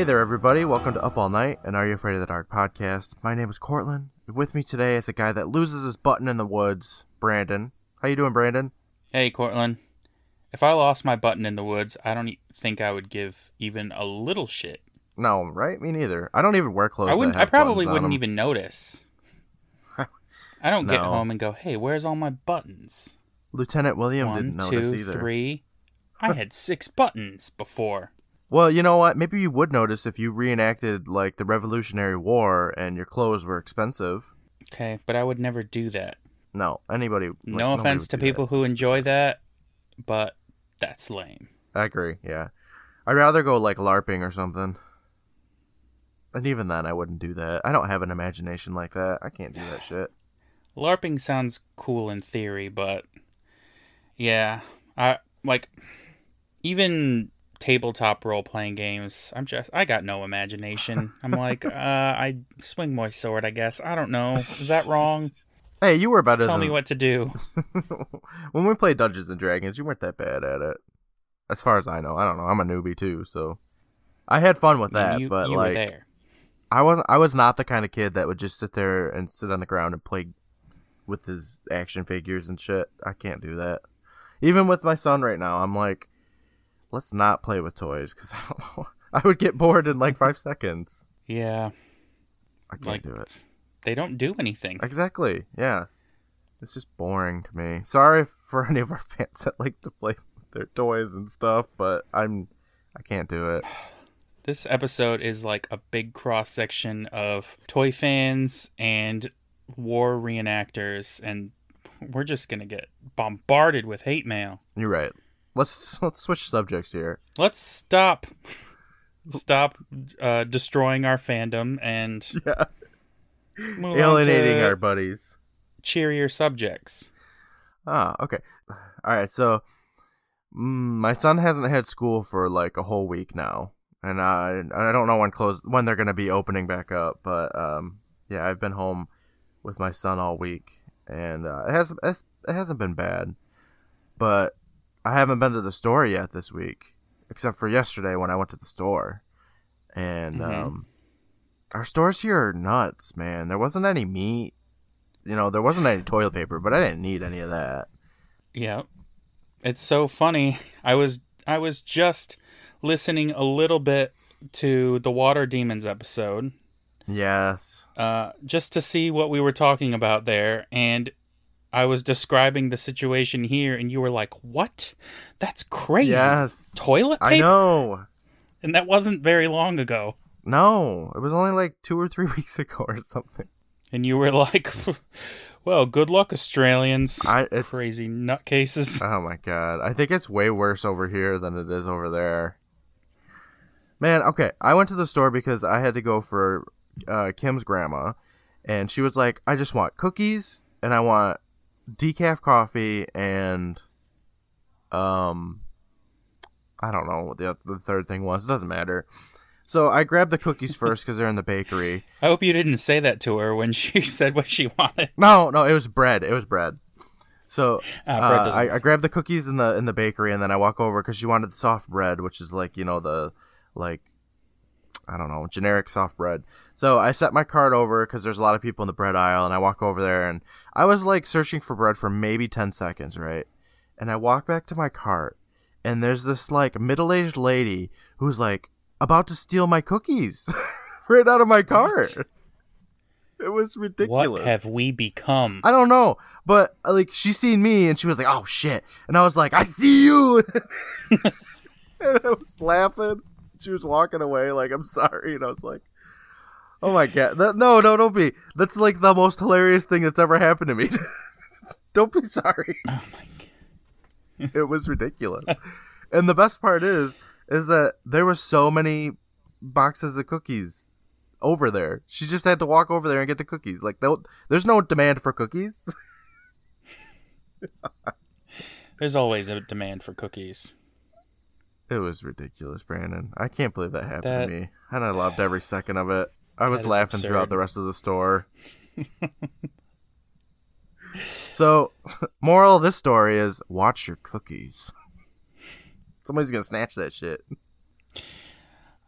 Hey there, everybody. Welcome to Up All Night and Are You Afraid of the Dark podcast. My name is Courtland. With me today is a guy that loses his button in the woods, Brandon. How you doing, Brandon? Hey, Courtland. If I lost my button in the woods, I don't e- think I would give even a little shit. No, right? Me neither. I don't even wear clothes. I wouldn't. I probably wouldn't even notice. I don't get home and go, "Hey, where's all my buttons?" Lieutenant William One, didn't notice two, either. three. I had six buttons before. Well, you know what? Maybe you would notice if you reenacted like the Revolutionary War and your clothes were expensive. Okay, but I would never do that. No, anybody. like, no offense to do that. people who enjoy that, but that's lame. I agree. Yeah, I'd rather go like LARPing or something. And even then, I wouldn't do that. I don't have an imagination like that. I can't do that shit. LARPing sounds cool in theory, but yeah, I like even tabletop role playing games. I'm just I got no imagination. I'm like, uh, I swing my sword. I guess I don't know. Is that wrong? Hey, you were better Tell than me what to do. when we played Dungeons and Dragons. You weren't that bad at it, as far as I know. I don't know. I'm a newbie too, so I had fun with that. you, but you like, were there. I wasn't. I was not the kind of kid that would just sit there and sit on the ground and play with his action figures and shit. I can't do that. Even with my son right now, I'm like, let's not play with toys because I don't know. I would get bored in like five seconds. Yeah, I can't Like- do it. they don't do anything. Exactly. Yeah. It's just boring to me. Sorry for any of our fans that like to play with their toys and stuff, but I'm I can't do it. This episode is like a big cross section of toy fans and war reenactors, and we're just gonna get bombarded with hate mail. You're right. Let's let's switch subjects here. Let's stop. Stop uh, destroying our fandom and Yeah. Alienating our buddies. cheerier subjects. Ah, okay. All right. So, mm, my son hasn't had school for like a whole week now, and I I don't know when close when they're gonna be opening back up. But um, yeah, I've been home with my son all week, and uh, it hasn't it's, it hasn't been bad. But I haven't been to the store yet this week, except for yesterday when I went to the store, and Mhm. um, our stores here are nuts, man. There wasn't any meat. You know, there wasn't any toilet paper, but I didn't need any of that. Yeah. It's so funny. I was I was just listening a little bit to the Water Demons episode, Yes. uh, just to see what we were talking about there, and I was describing the situation here, and you were like, "What? That's crazy! Yes. Toilet paper?" I know. And that wasn't very long ago. No, it was only like two or three weeks ago or something. And you were like, "Well, good luck, Australians, I it's crazy nutcases." oh my god. I think it's way worse over here than it is over there. Man, okay. I went to the store because I had to go for uh, Kim's grandma, and she was like, "I just want cookies and I want decaf coffee and um, I don't know what the the third thing was. It doesn't matter." So I grabbed the cookies first because they're in the bakery. I hope you didn't say that to her when she said what she wanted. No, no, it was bread. It was bread. So Ah, uh, doesn't I, I grabbed the cookies in the in the bakery, and then I walk over because she wanted the soft bread, which is like you know the like I don't know generic soft bread. So I set my cart over because there's a lot of people in the bread aisle, and I walk over there, and I was like searching for bread for maybe ten seconds, right? And I walk back to my cart, and there's this like middle aged lady who's like about to steal my cookies right out of my cart. It was ridiculous. What have we become? I don't know, but like she seen me and she was like, "Oh shit!" and I was like, "I see you," and I was laughing. She was walking away like, "I'm sorry," and I was like, "Oh my god, that, no, no, don't be." That's like the most hilarious thing that's ever happened to me. don't be sorry. Oh my god. It was ridiculous, and the best part is, is that there were so many boxes of cookies over there. She just had to walk over there and get the cookies. Like, there's no demand for cookies. There's always a demand for cookies. It was ridiculous, Brandon. I can't believe that happened That- to me. And I loved every second of it. I was laughing throughout the rest of the store. so, moral of this story is watch your cookies. Somebody's going to snatch that shit.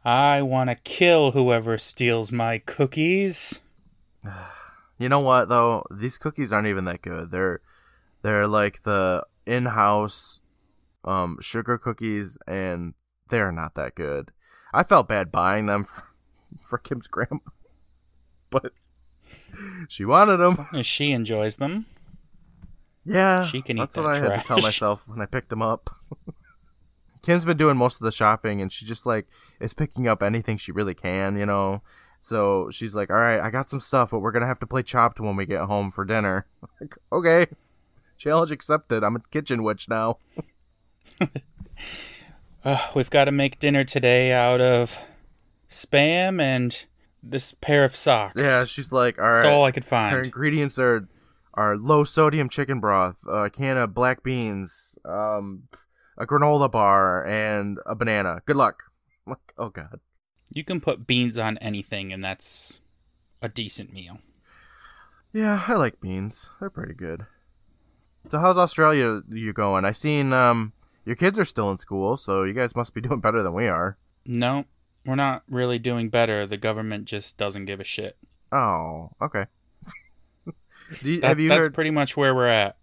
I want to kill whoever steals my cookies. You know what though? These cookies aren't even that good. They're they're like the in-house um sugar cookies and they're not that good. I felt bad buying them for, for Kim's grandma. But she wanted them. As long as she enjoys them. Yeah. She can eat That's that what I had to tell myself when I picked them up. Kim's been doing most of the shopping and she just like is picking up anything she really can, you know. So she's like, "All right, I got some stuff, but we're gonna have to play Chopped when we get home for dinner." Like, okay, challenge accepted. I'm a kitchen witch now. Ugh, uh, we've got to make dinner today out of spam and this pair of socks. Yeah, she's like, "All That's all I could find. Her ingredients are are low sodium chicken broth, a can of black beans, um, a granola bar, and a banana. Good luck. I'm like, oh god. You can put beans on anything, and that's a decent meal. Yeah, I like beans. They're pretty good. So how's Australia you going? I seen um your kids are still in school, so you guys must be doing better than we are. No, we're not really doing better. The government just doesn't give a shit. Oh, okay. Do you, That- have you that's heard? pretty much where we're at.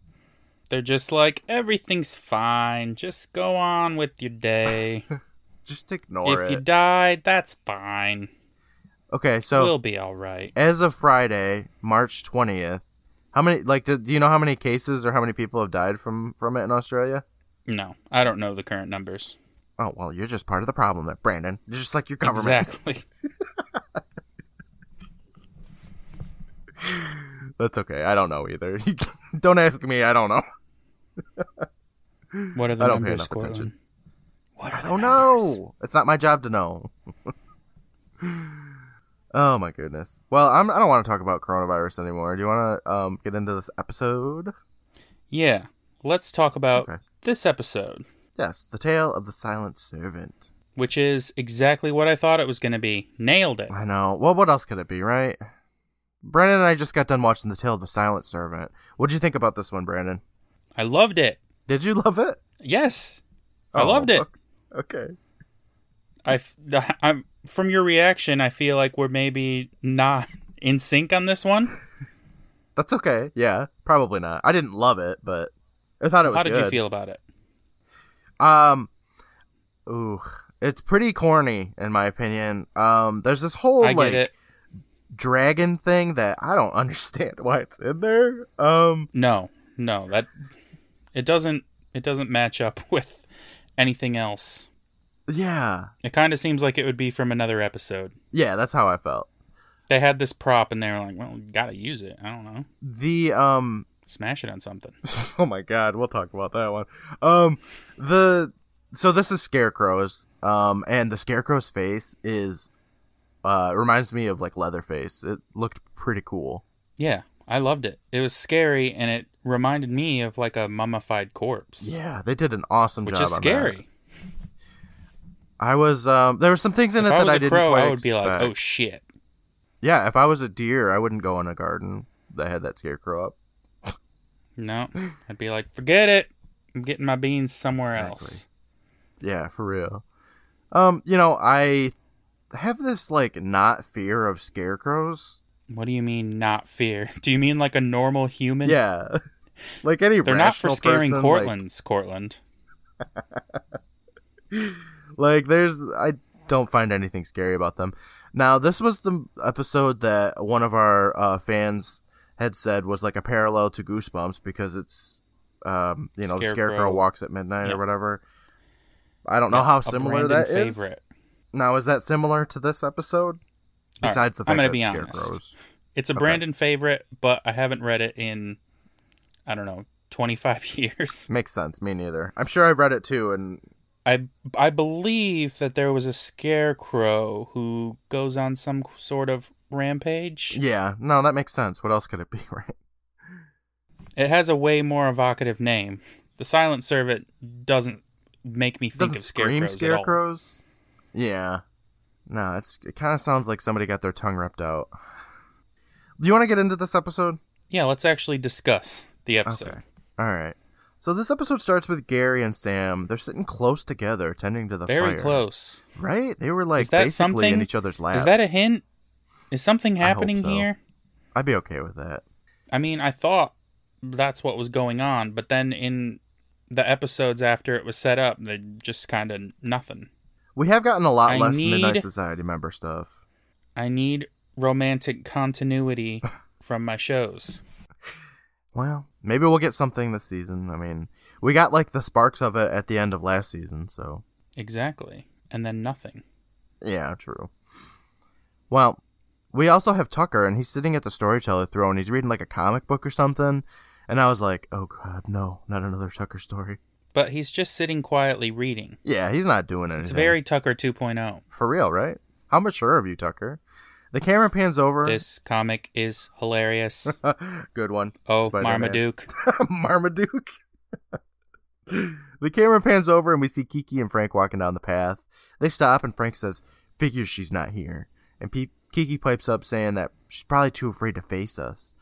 They're just like, everything's fine. Just go on with your day. just ignore if it. If you died, that's fine. okay, so we'll be all right. as of Friday, March twentieth, how many like do, do you know how many cases or how many people have died from from it in Australia? No, I don't know the current numbers. Oh well, you're just part of the problem, there, Brandon. You're just like your government. Exactly. That's okay. I don't know either. don't ask me. I don't know. What are the I don't pay numbers, enough attention. What are the I don't numbers? know. It's not my job to know. oh my goodness. Well, I'm. I don't want to talk about coronavirus anymore. Do you want to um get into this episode? Yeah, let's talk about Okay. this episode, Yes, the tale of the silent servant. which is exactly what I thought it was going to be. Nailed it. I know. Well, what else could it be, right? Brandon and I just got done watching the tale of the silent servant. What'd you think about this one, Brandon? I loved it. Did you love it? Yes, I Oh, loved it. Okay. I'm from your reaction. I feel like we're maybe not in sync on this one. That's okay. Yeah, probably not. I didn't love it, but I thought it was How did you feel about it? Um, ooh, it's pretty corny in my opinion. Um, there's this whole I like dragon thing that I don't understand why it's in there. Um, No, no, that it doesn't. It doesn't match up with anything else. yeah, It kind of seems like it would be from another episode. yeah, that's how I felt. They had this prop and they were like, "Well, you gotta use it." I don't know, The um, smash it on something. oh my god, we'll talk about that one. Um, the so this is scarecrows. Um, and the scarecrow's face is uh reminds me of like Leatherface. It looked pretty cool. Yeah, I loved it. It was scary and it reminded me of like a mummified corpse, Yeah, they did an awesome which job. is on that. scary. I was um, there were some things in If it I that I didn't crow, quite I would be like, expect. "Oh shit!" Yeah, if I was a deer, I wouldn't go in a garden that had that scarecrow up. No, I'd be like, "Forget it. I'm getting my beans somewhere Exactly. else." Yeah, for real. Um, you know, I have this like not fear of scarecrows. What do you mean, not fear? Do you mean like a normal human? Yeah, like any They're not for scaring person, Courtland's Courtland. Like, like, there's, I don't find anything scary about them. Now, this was the episode that one of our uh, fans had said was like a parallel to Goosebumps because it's, um, you know, the Scarecrow. scarecrow walks at midnight Yeah. or whatever. I don't know how A similar Brandon that is. favorite. Now, is that similar to this episode? All right, Besides the I'm fact gonna that be it's honest. scarecrows. It's a Okay. Brandon favorite, but I haven't read it in I don't know, 25 years. Makes sense. Me neither. I'm sure I've read it too, and I I believe that there was a scarecrow who goes on some sort of rampage. yeah, no, that makes sense. What else could it be, right? It has a way more evocative name. The Silent Servant doesn't make me think Doesn't of scream scarecrows, scarecrows. Yeah. No, it's it kind of sounds like somebody got their tongue ripped out. Do you want to get into this episode? Yeah, let's actually discuss the episode. Okay. All right. So this episode starts with Gary and Sam. They're sitting close together, tending to the Very fire. close. Right? They were like basically in each other's laps. Is that a hint? Is something happening so. here? I'd be okay with that. I mean, I thought that's what was going on, but then in the episodes after it was set up, they just kind of nothing. We have gotten a lot I less need- Midnight Society member stuff. I need romantic continuity from my shows. Well, maybe we'll get something this season. I mean, we got like the sparks of it at the end of last season, so Exactly. And then nothing. yeah, true. Well, we also have Tucker, and he's sitting at the storyteller throne. He's reading like a comic book or something, and I was like, "Oh God, no, not another Tucker story." But he's just sitting quietly reading. Yeah, he's not doing anything. It's very Tucker oh. 2.0. for real, right? How mature of you, Tucker? The camera pans over. This comic is hilarious. Good one. Oh, Spider-Man. Marmaduke. Marmaduke. the camera pans over and we see Kiki and Frank walking down the path. They stop and Frank says, "Figures she's not here." And Pe- Kiki pipes up saying that she's probably too afraid to face us.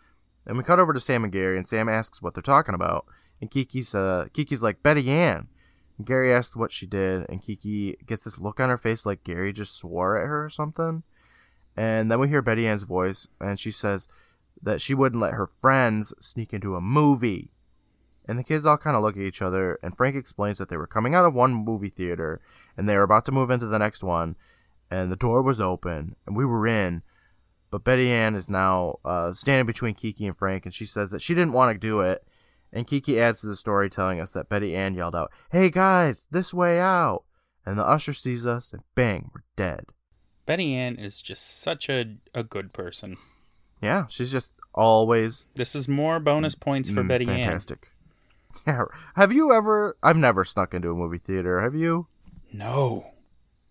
And we cut over to Sam and Gary, and Sam asks what they're talking about. And Kiki's uh, Kiki's like Betty Ann. And Gary asks what she did, and Kiki gets this look on her face like Gary just swore at her or something. And then we hear Betty Ann's voice, and she says that she wouldn't let her friends sneak into a movie. And the kids all kind of look at each other, and Frank explains that they were coming out of one movie theater, and they were about to move into the next one, and the door was open, and we were in. But Betty Ann is now uh, standing between Kiki and Frank, and she says that she didn't want to do it. And Kiki adds to the story, telling us that Betty Ann yelled out, Hey guys, this way out! And the usher sees us, and bang, we're dead. Betty Ann is just such a, a good person. Yeah, she's just always This is more bonus points for mm, Betty Ann. fantastic. Yeah. Have you ever? I've never snuck into a movie theater. Have you? No.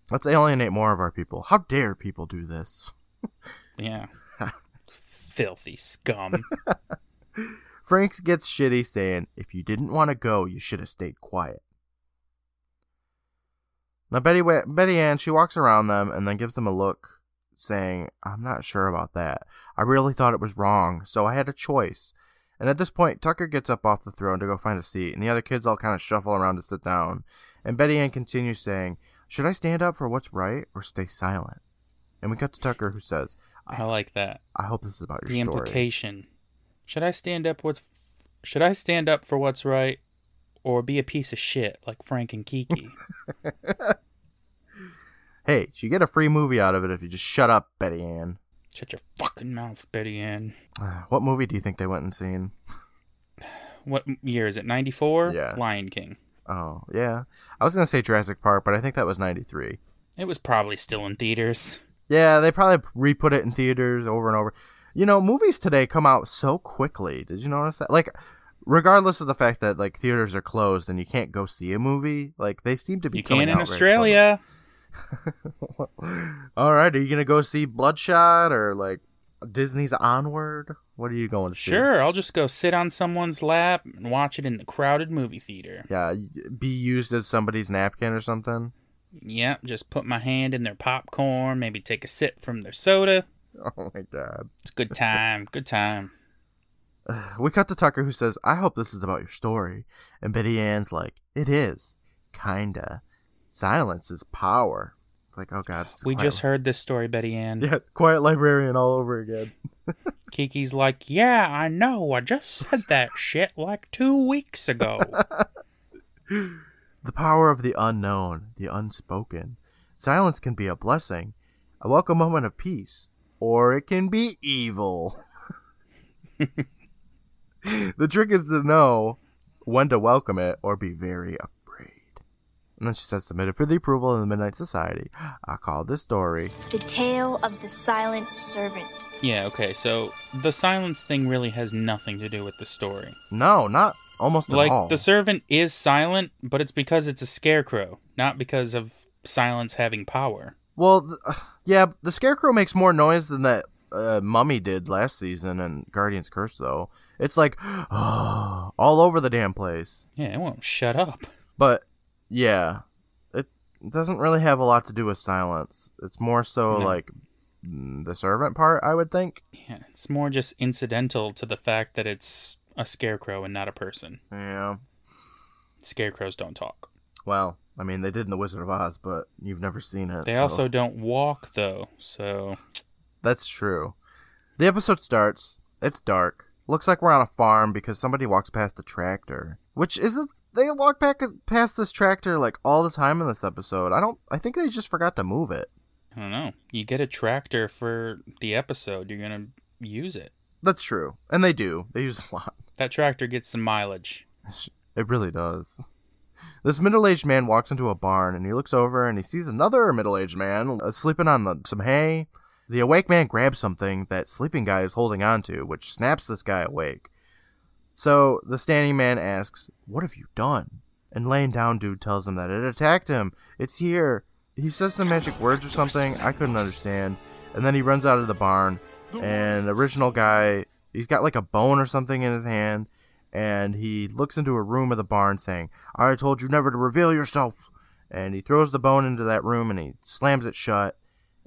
Let's alienate more of our people. How dare people do this? Yeah. Filthy scum. Franks gets shitty saying, if you didn't want to go, you should have stayed quiet. Now, Betty, Betty Ann, she walks around them and then gives them a look, saying, I'm not sure about that. I really thought it was wrong, so I had a choice. And at this point, Tucker gets up off the throne to go find a seat, and the other kids all kind of shuffle around to sit down. And Betty Ann continues saying, Should I stand up for what's right or stay silent? And we cut to Tucker, who says, I like that. I hope this is about your story. The story. implication. Should I stand up what's should I stand up for what's right or be a piece of shit like Frank and Kiki? Hey, you get a free movie out of it if you just shut up, Betty Ann. Shut your fucking mouth, Betty Ann. Uh, what movie do you think they went and seen? What year is it? 94? Yeah. Lion King. Oh, yeah. I was going to say Jurassic Park, but I think that was 93. It was probably still in theaters. Yeah, they probably re put it in theaters over and over. You know, movies today come out so quickly. Did you notice that? Like, regardless of the fact that, like, theaters are closed and you can't go see a movie, like, they seem to be You coming can in Australia. All right, are you going to go see Bloodshot or, like, Disney's Onward? What are you going to see? Sure, I'll just go sit on someone's lap and watch it in the crowded movie theater. Yeah, be used as somebody's napkin or something. Yep, just put my hand in their popcorn, maybe take a sip from their soda. Oh my god. It's a good time. good time. We cut to Tucker who says, I hope this is about your story. And Betty Ann's like, It is. Kinda. Silence is power. Like, oh god. We just heard this story, Betty Ann. Yeah, quiet librarian all over again. Kiki's like, Yeah, I know. I just said that shit like two weeks ago. The power of the unknown, the unspoken. Silence can be a blessing, a welcome moment of peace, or it can be evil. the trick is to know when to welcome it or be very. And then she says, submitted for the approval of the Midnight Society. I call this story. The Tale of the Silent Servant. yeah, okay, so the silence thing really has nothing to do with the story. No, not almost at Like, all. the servant is silent, but it's because it's a scarecrow, not because of silence having power. Well, th- yeah, the Scarecrow makes more noise than that uh, Mummy did last season in Guardian's Curse, though. It's like all over the damn place. Yeah, it won't shut up. But yeah, it doesn't really have a lot to do with silence. It's more so No. like mm, the servant part, I would think. Yeah, it's more just incidental to the fact that it's a scarecrow and not a person. Yeah. Scarecrows don't talk. Well, I mean, they did in The Wizard of Oz, but you've never seen it. They so- also don't walk though, so That's true. The episode starts. It's dark. Looks like we're on a farm because somebody walks past a tractor. Which is it? They walk back past this tractor like all the time in this episode. I don't. I think they just forgot to move it. I don't know. You get a tractor for the episode, you're gonna use it. That's true, and they do. They use a lot. That tractor gets some mileage. It really does. This middle-aged man walks into a barn and he looks over and he sees another middle-aged man uh, sleeping on the, some hay. The awake man grabs something that sleeping guy is holding onto, which snaps this guy awake. So the standing man asks, "What have you done?" And laying down dude tells him that it attacked him. It's here. He says some magic words or something I couldn't understand, and then he runs out of the barn. And the original guy, he's got like a bone or something in his hand, and he looks into a room of the barn saying, I told you never to reveal yourself. And he throws the bone into that room and he slams it shut,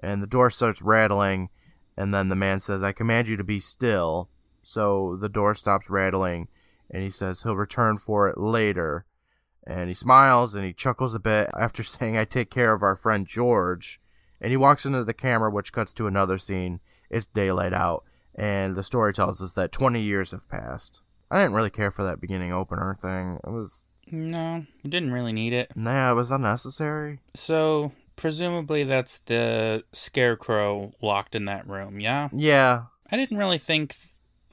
and the door starts rattling. And then the man says, I command you to be still. So the door stops rattling, and he says he'll return for it later. And he smiles and he chuckles a bit after saying, I take care of our friend George. And he walks into the camera, which cuts to another scene. It's daylight out, and the story tells us that 20 years have passed. I didn't really care for that beginning opener thing. It was, No, you didn't really need it. nah, it was unnecessary. So presumably that's the scarecrow locked in that room, yeah? Yeah, I didn't really think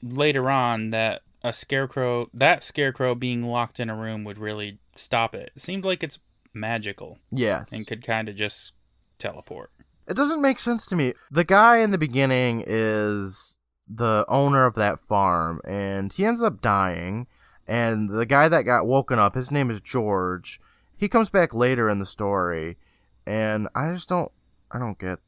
later on that a scarecrow that scarecrow being locked in a room would really stop it. It seemed like it's magical yes. and could kind of just teleport. It doesn't make sense to me. The guy in the beginning is the owner of that farm, and he ends up dying. And the guy that got woken up, his name is George. He comes back later in the story, and I just don't, I don't get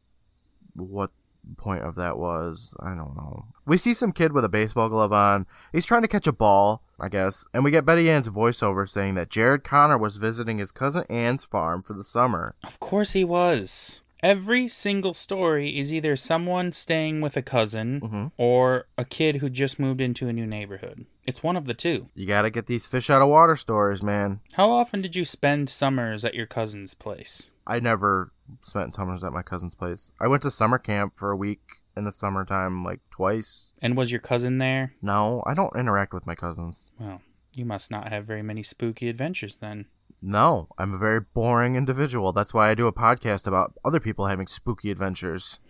what point of that was. I don't know. We see some kid with a baseball glove on. He's trying to catch a ball, I guess, and we get Betty Ann's voiceover saying that Jared Connor was visiting his cousin Ann's farm for the summer. Of course he was. Every single story is either someone staying with a cousin Mhm. or a kid who just moved into a new neighborhood. It's one of the two. You gotta get these fish out of water stories, man. How often did you spend summers at your cousin's place? I never spent summers at my cousin's place. I went to summer camp for a week in the summertime, like twice. And was your cousin there? No, I don't interact with my cousins. Well, you must not have very many spooky adventures then. No, I'm a very boring individual. That's why I do a podcast about other people having spooky adventures.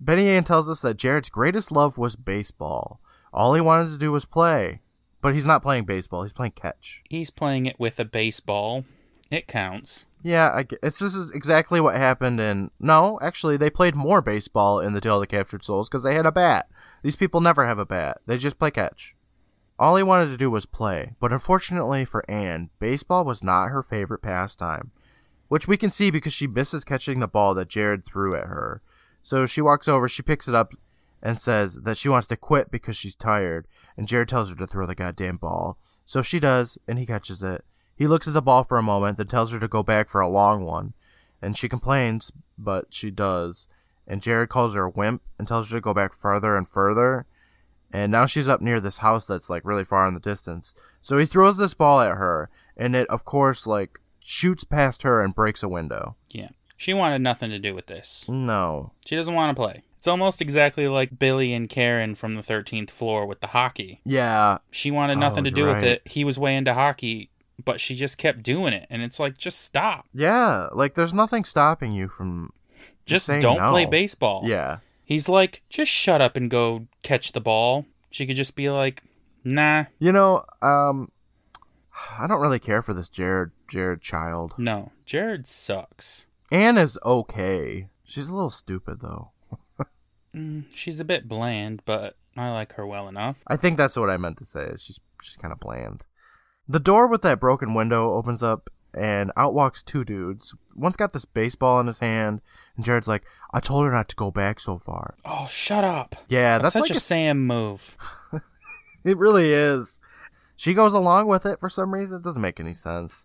Betty Ann tells us that Jared's greatest love was baseball. All he wanted to do was play. But he's not playing baseball, he's playing catch. He's playing it with a baseball. It counts. Yeah, I, this is exactly what happened in. No, actually, they played more baseball in the Tale of the Captured Souls because they had a bat. These people never have a bat; they just play catch. All he wanted to do was play, but unfortunately for Anne, baseball was not her favorite pastime, which we can see because she misses catching the ball that Jared threw at her. So she walks over, she picks it up, and says that she wants to quit because she's tired, and Jared tells her to throw the goddamn ball. So she does, and he catches it. He looks at the ball for a moment, then tells her to go back for a long one. And she complains, but she does. And Jared calls her a wimp and tells her to go back further and further. And now she's up near this house that's like really far in the distance. So he throws this ball at her, and it, of course, like shoots past her and breaks a window. Yeah. She wanted nothing to do with this. No. She doesn't want to play. It's almost exactly like Billy and Karen from the 13th floor with the hockey. Yeah. She wanted nothing Oh, to do you're with it. He was way into hockey, but she just kept doing it. And it's like, just stop. Yeah. Like there's nothing stopping you from Just saying don't no. play baseball. Yeah. He's like, just shut up and go catch the ball. She could just be like, nah, You know, um I don't really care for this Jared Jared child. no. Jared sucks. Anne is okay. She's a little stupid though. Mm, she's a bit bland, but I like her well enough. I think that's what I meant to say. is She's she's kind of bland. The door with that broken window opens up, and out walks two dudes. One's got this baseball in his hand, and Jared's like, "I told her not to go back so far." Oh, shut up. Yeah, That's, that's, such like a Sam move. It really is. She goes along with it for some reason. It doesn't make any sense.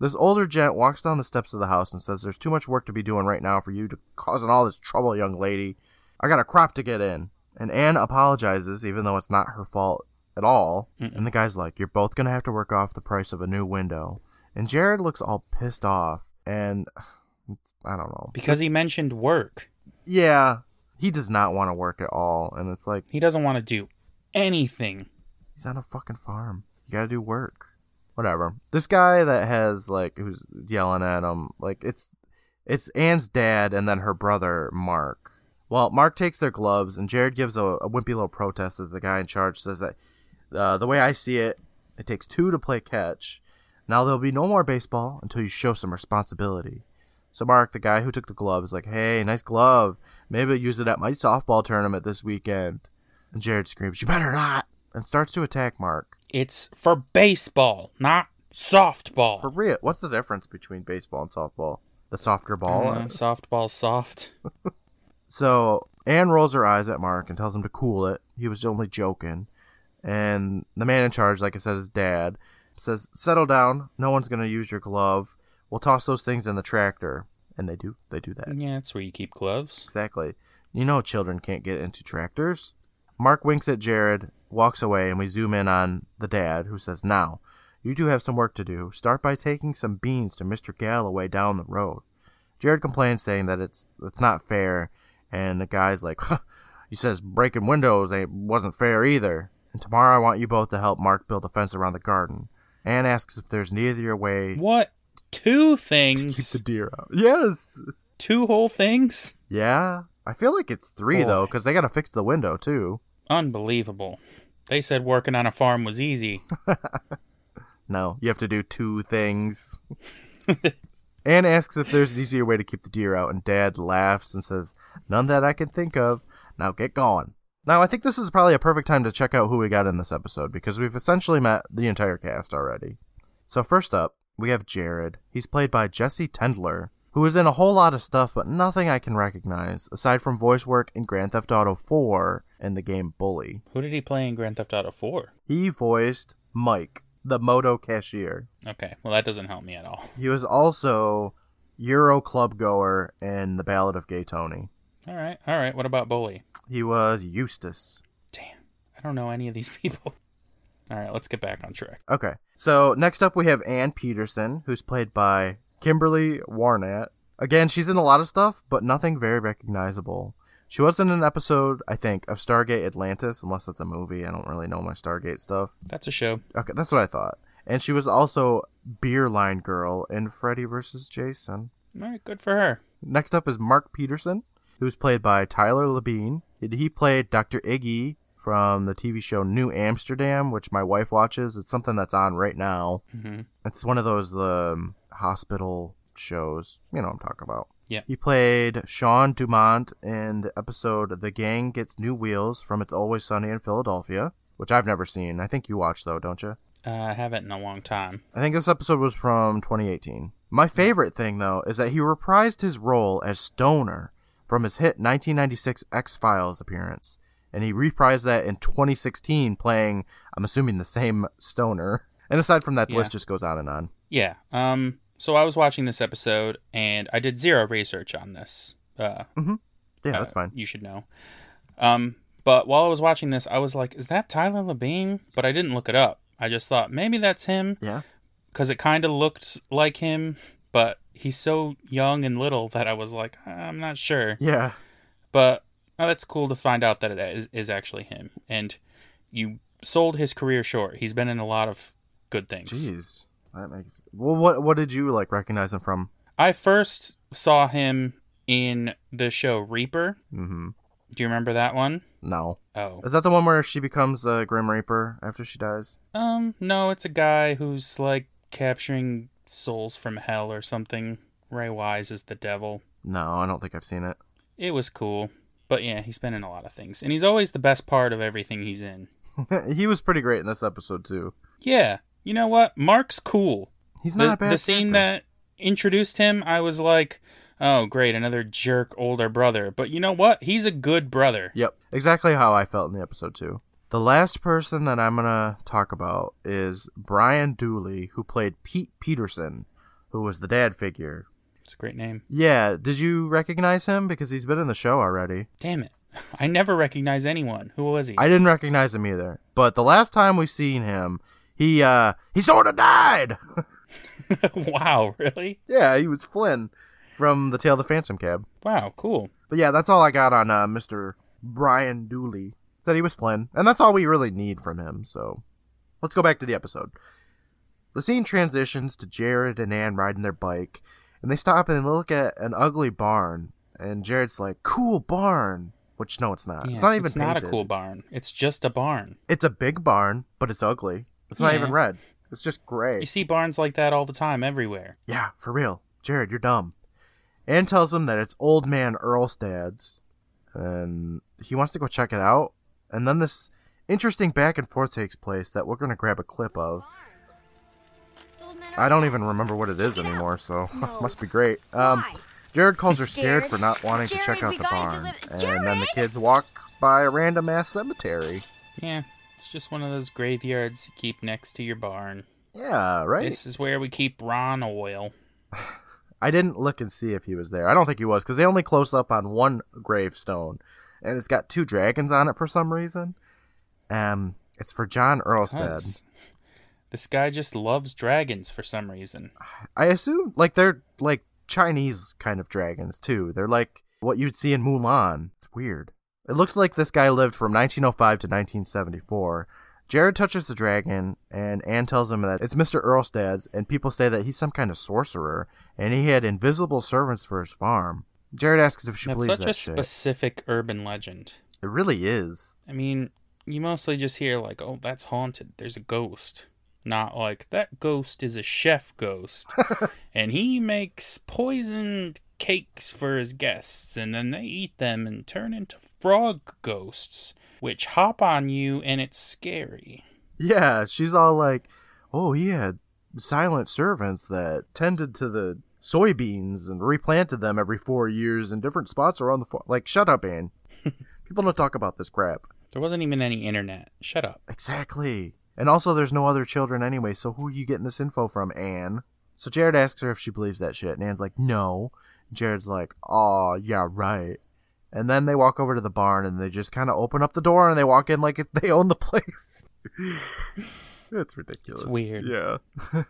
This older gent walks down the steps of the house and says, There's too much work to be doing right now for you to causing all this trouble, young lady. I got a crop to get in. And Anne apologizes, even though it's not her fault at all. And the guy's like, You're both going to have to work off the price of a new window. and Jared looks all pissed off, and I don't know. Because he mentioned work. Yeah, he does not want to work at all, and it's like He doesn't want to do anything. he's on a fucking farm. You gotta do work. Whatever. This guy that has like who's yelling at him, like it's it's Anne's dad and then her brother Mark. Well, Mark takes their gloves, and Jared gives a, a wimpy little protest as the guy in charge says that uh, the way I see it, it takes two to play catch. Now there'll be no more baseball until you show some responsibility. So Mark, the guy who took the glove, is like, "Hey, nice glove. Maybe I'll use it at my softball tournament this weekend." And Jared screams, "You better not!" and starts to attack Mark. It's for baseball, not softball. For real, what's the difference between baseball and softball? The softer ball. Uh, softball's soft. So Anne rolls her eyes at Mark and tells him to cool it. He was only joking. And the man in charge, like I said, his dad, says, Settle down. No one's going to use your glove. We'll toss those things in the tractor. And they do. They do that. Yeah, that's where you keep gloves. Exactly. You know children can't get into tractors. Mark winks at Jared, walks away, and we zoom in on the dad, who says, Now, you two have some work to do. Start by taking some beans to Mr. Galloway down the road. Jared complains, saying that it's it's not fair, and the guy's like, huh, he says breaking windows ain't wasn't fair either. And tomorrow I want you both to help Mark build a fence around the garden. Anne asks if there's neither way What? Two things? to keep the deer out. Yes. Two whole things? Yeah. I feel like it's three though, because they gotta fix the window too. Unbelievable. They said working on a farm was easy. No, you have to do two things. Anne asks if there's an easier way to keep the deer out, and Dad laughs and says, None that I can think of. Now get going. Now, I think this is probably a perfect time to check out who we got in this episode because we've essentially met the entire cast already. So, first up, we have Jared. He's played by Jesse Tendler, who is in a whole lot of stuff, but nothing I can recognize aside from voice work in Grand Theft Auto 4 and the game Bully. Who did he play in Grand Theft Auto 4? He voiced Mike, the moto cashier. Okay, well, that doesn't help me at all. He was also Euro club goer in The Ballad of Gay Tony. All right, all right. What about Bully? He was Eustace. Damn, I don't know any of these people. All right, let's get back on track. Okay. So next up we have Ann Peterson, who's played by Kimberly Warnat. Again, she's in a lot of stuff, but nothing very recognizable. She was in an episode, I think, of Stargate Atlantis, unless that's a movie. I don't really know my Stargate stuff. That's a show. Okay, that's what I thought. And she was also Beer Line Girl in Freddy vs. Jason. All right, good for her. Next up is Mark Peterson, who's played by Tyler Labine. He played Dr. Iggy from the TV show New Amsterdam, which my wife watches. It's something that's on right now. hmm It's one of those um, hospital shows. You know what I'm talking about. Yeah. He played Sean Dumont in the episode The Gang Gets New Wheels from It's Always Sunny in Philadelphia, which I've never seen. I think you watched, though, don't you? Uh, I haven't in a long time. I think this episode was from 2018. My favorite thing, though, is that he reprised his role as Stoner from his hit 1996 X Files appearance. And he reprised that in 2016, playing, I'm assuming, the same Stoner. And aside from that, the Yeah. list just goes on and on. Yeah. Um. So I was watching this episode, and I did zero research on this. Uh, Yeah, uh, that's fine. You should know. Um. But while I was watching this, I was like, "Is that Tyler Labine?" But I didn't look it up. I just thought maybe that's him Yeah. because it kind of looked like him, but he's so young and little that I was like, I'm not sure. Yeah. But oh, that's cool to find out that it is, is actually him. And you sold his career short. He's been in a lot of good things. Jeez. That makes... Well, what what did you like recognize him from? I first saw him in the show Reaper. Mm-hmm. Do you remember that one? No. Oh. Is that the one where she becomes a Grim Reaper after she dies? Um, no, it's a guy who's like capturing souls from hell or something. Ray Wise is the devil. No, I don't think I've seen it. It was cool. But yeah, he's been in a lot of things. And he's always the best part of everything he's in. he was pretty great in this episode too. Yeah. You know what? Mark's cool. He's The, not a bad. the scene that introduced him, I was like, oh, great, another jerk older brother. But you know what? He's a good brother. Yep, exactly how I felt in the episode too. The last person that I'm gonna talk about is Brian Dooley, who played Pete Peterson, who was the dad figure. It's a great name. Yeah, did you recognize him because he's been in the show already? Damn it. I never recognize anyone. Who was he? I didn't recognize him either. But the last time we seen him, he uh he sort of died. wow, really? Yeah, he was Flynn from the Tale of the Phantom Cab. Wow, cool. But yeah, that's all I got on uh, Mr. Brian Dooley. Said he was Flynn, and that's all we really need from him. So let's go back to the episode. The scene transitions to Jared and Anne riding their bike, and they stop and they look at an ugly barn. And Jared's like, "Cool barn," which no, it's not. Yeah, it's not even It's not a cool barn. It's just a barn. It's a big barn, but it's ugly. It's not even red. It's just gray. You see barns like that all the time, everywhere. Yeah, for real. Jared, you're dumb. Anne tells him that it's old man Earlstad's, and he wants to go check it out. And then this interesting back and forth takes place that we're going to grab a clip of. I don't even remember what it is anymore, so must be great. Um, Jared calls her scared Scared? for not wanting to check out the barn. deliver- And then the kids walk by a random ass cemetery. Yeah, it's just one of those graveyards you keep next to your barn. Yeah, right? This is where we keep Ron oil. I didn't look and see if he was there. I don't think he was because they only close up on one gravestone, and it's got two dragons on it for some reason. Um, it's for John Earlstead. This guy just loves dragons for some reason. I assume like they're like Chinese kind of dragons too. They're like what you'd see in Mulan. It's weird. It looks like this guy lived from 1905 to 1974. Jared touches the dragon, and Anne tells him that it's Mr. Earlstad's, and people say that he's some kind of sorcerer, and he had invisible servants for his farm. Jared asks if she That's believes such that a shit. specific urban legend. It really is. I mean, you mostly just hear like, "Oh, that's haunted. There's a ghost." Not like that ghost is a chef ghost, and he makes poisoned cakes for his guests, and then they eat them and turn into frog ghosts, which hop on you, and it's scary. Yeah, she's all like, "Oh, he had silent servants that tended to the soybeans and replanted them every four years in different spots around the farm." Like, shut up, Anne. People don't talk about this crap. There wasn't even any internet. Shut up. Exactly. And also, there's no other children anyway, so who are you getting this info from, Anne? So Jared asks her if she believes that shit, and Anne's like, no. Jared's like, aw, yeah, right. And then they walk over to the barn, and they just kind of open up the door, and they walk in like they own the place. It's ridiculous. It's weird. Yeah.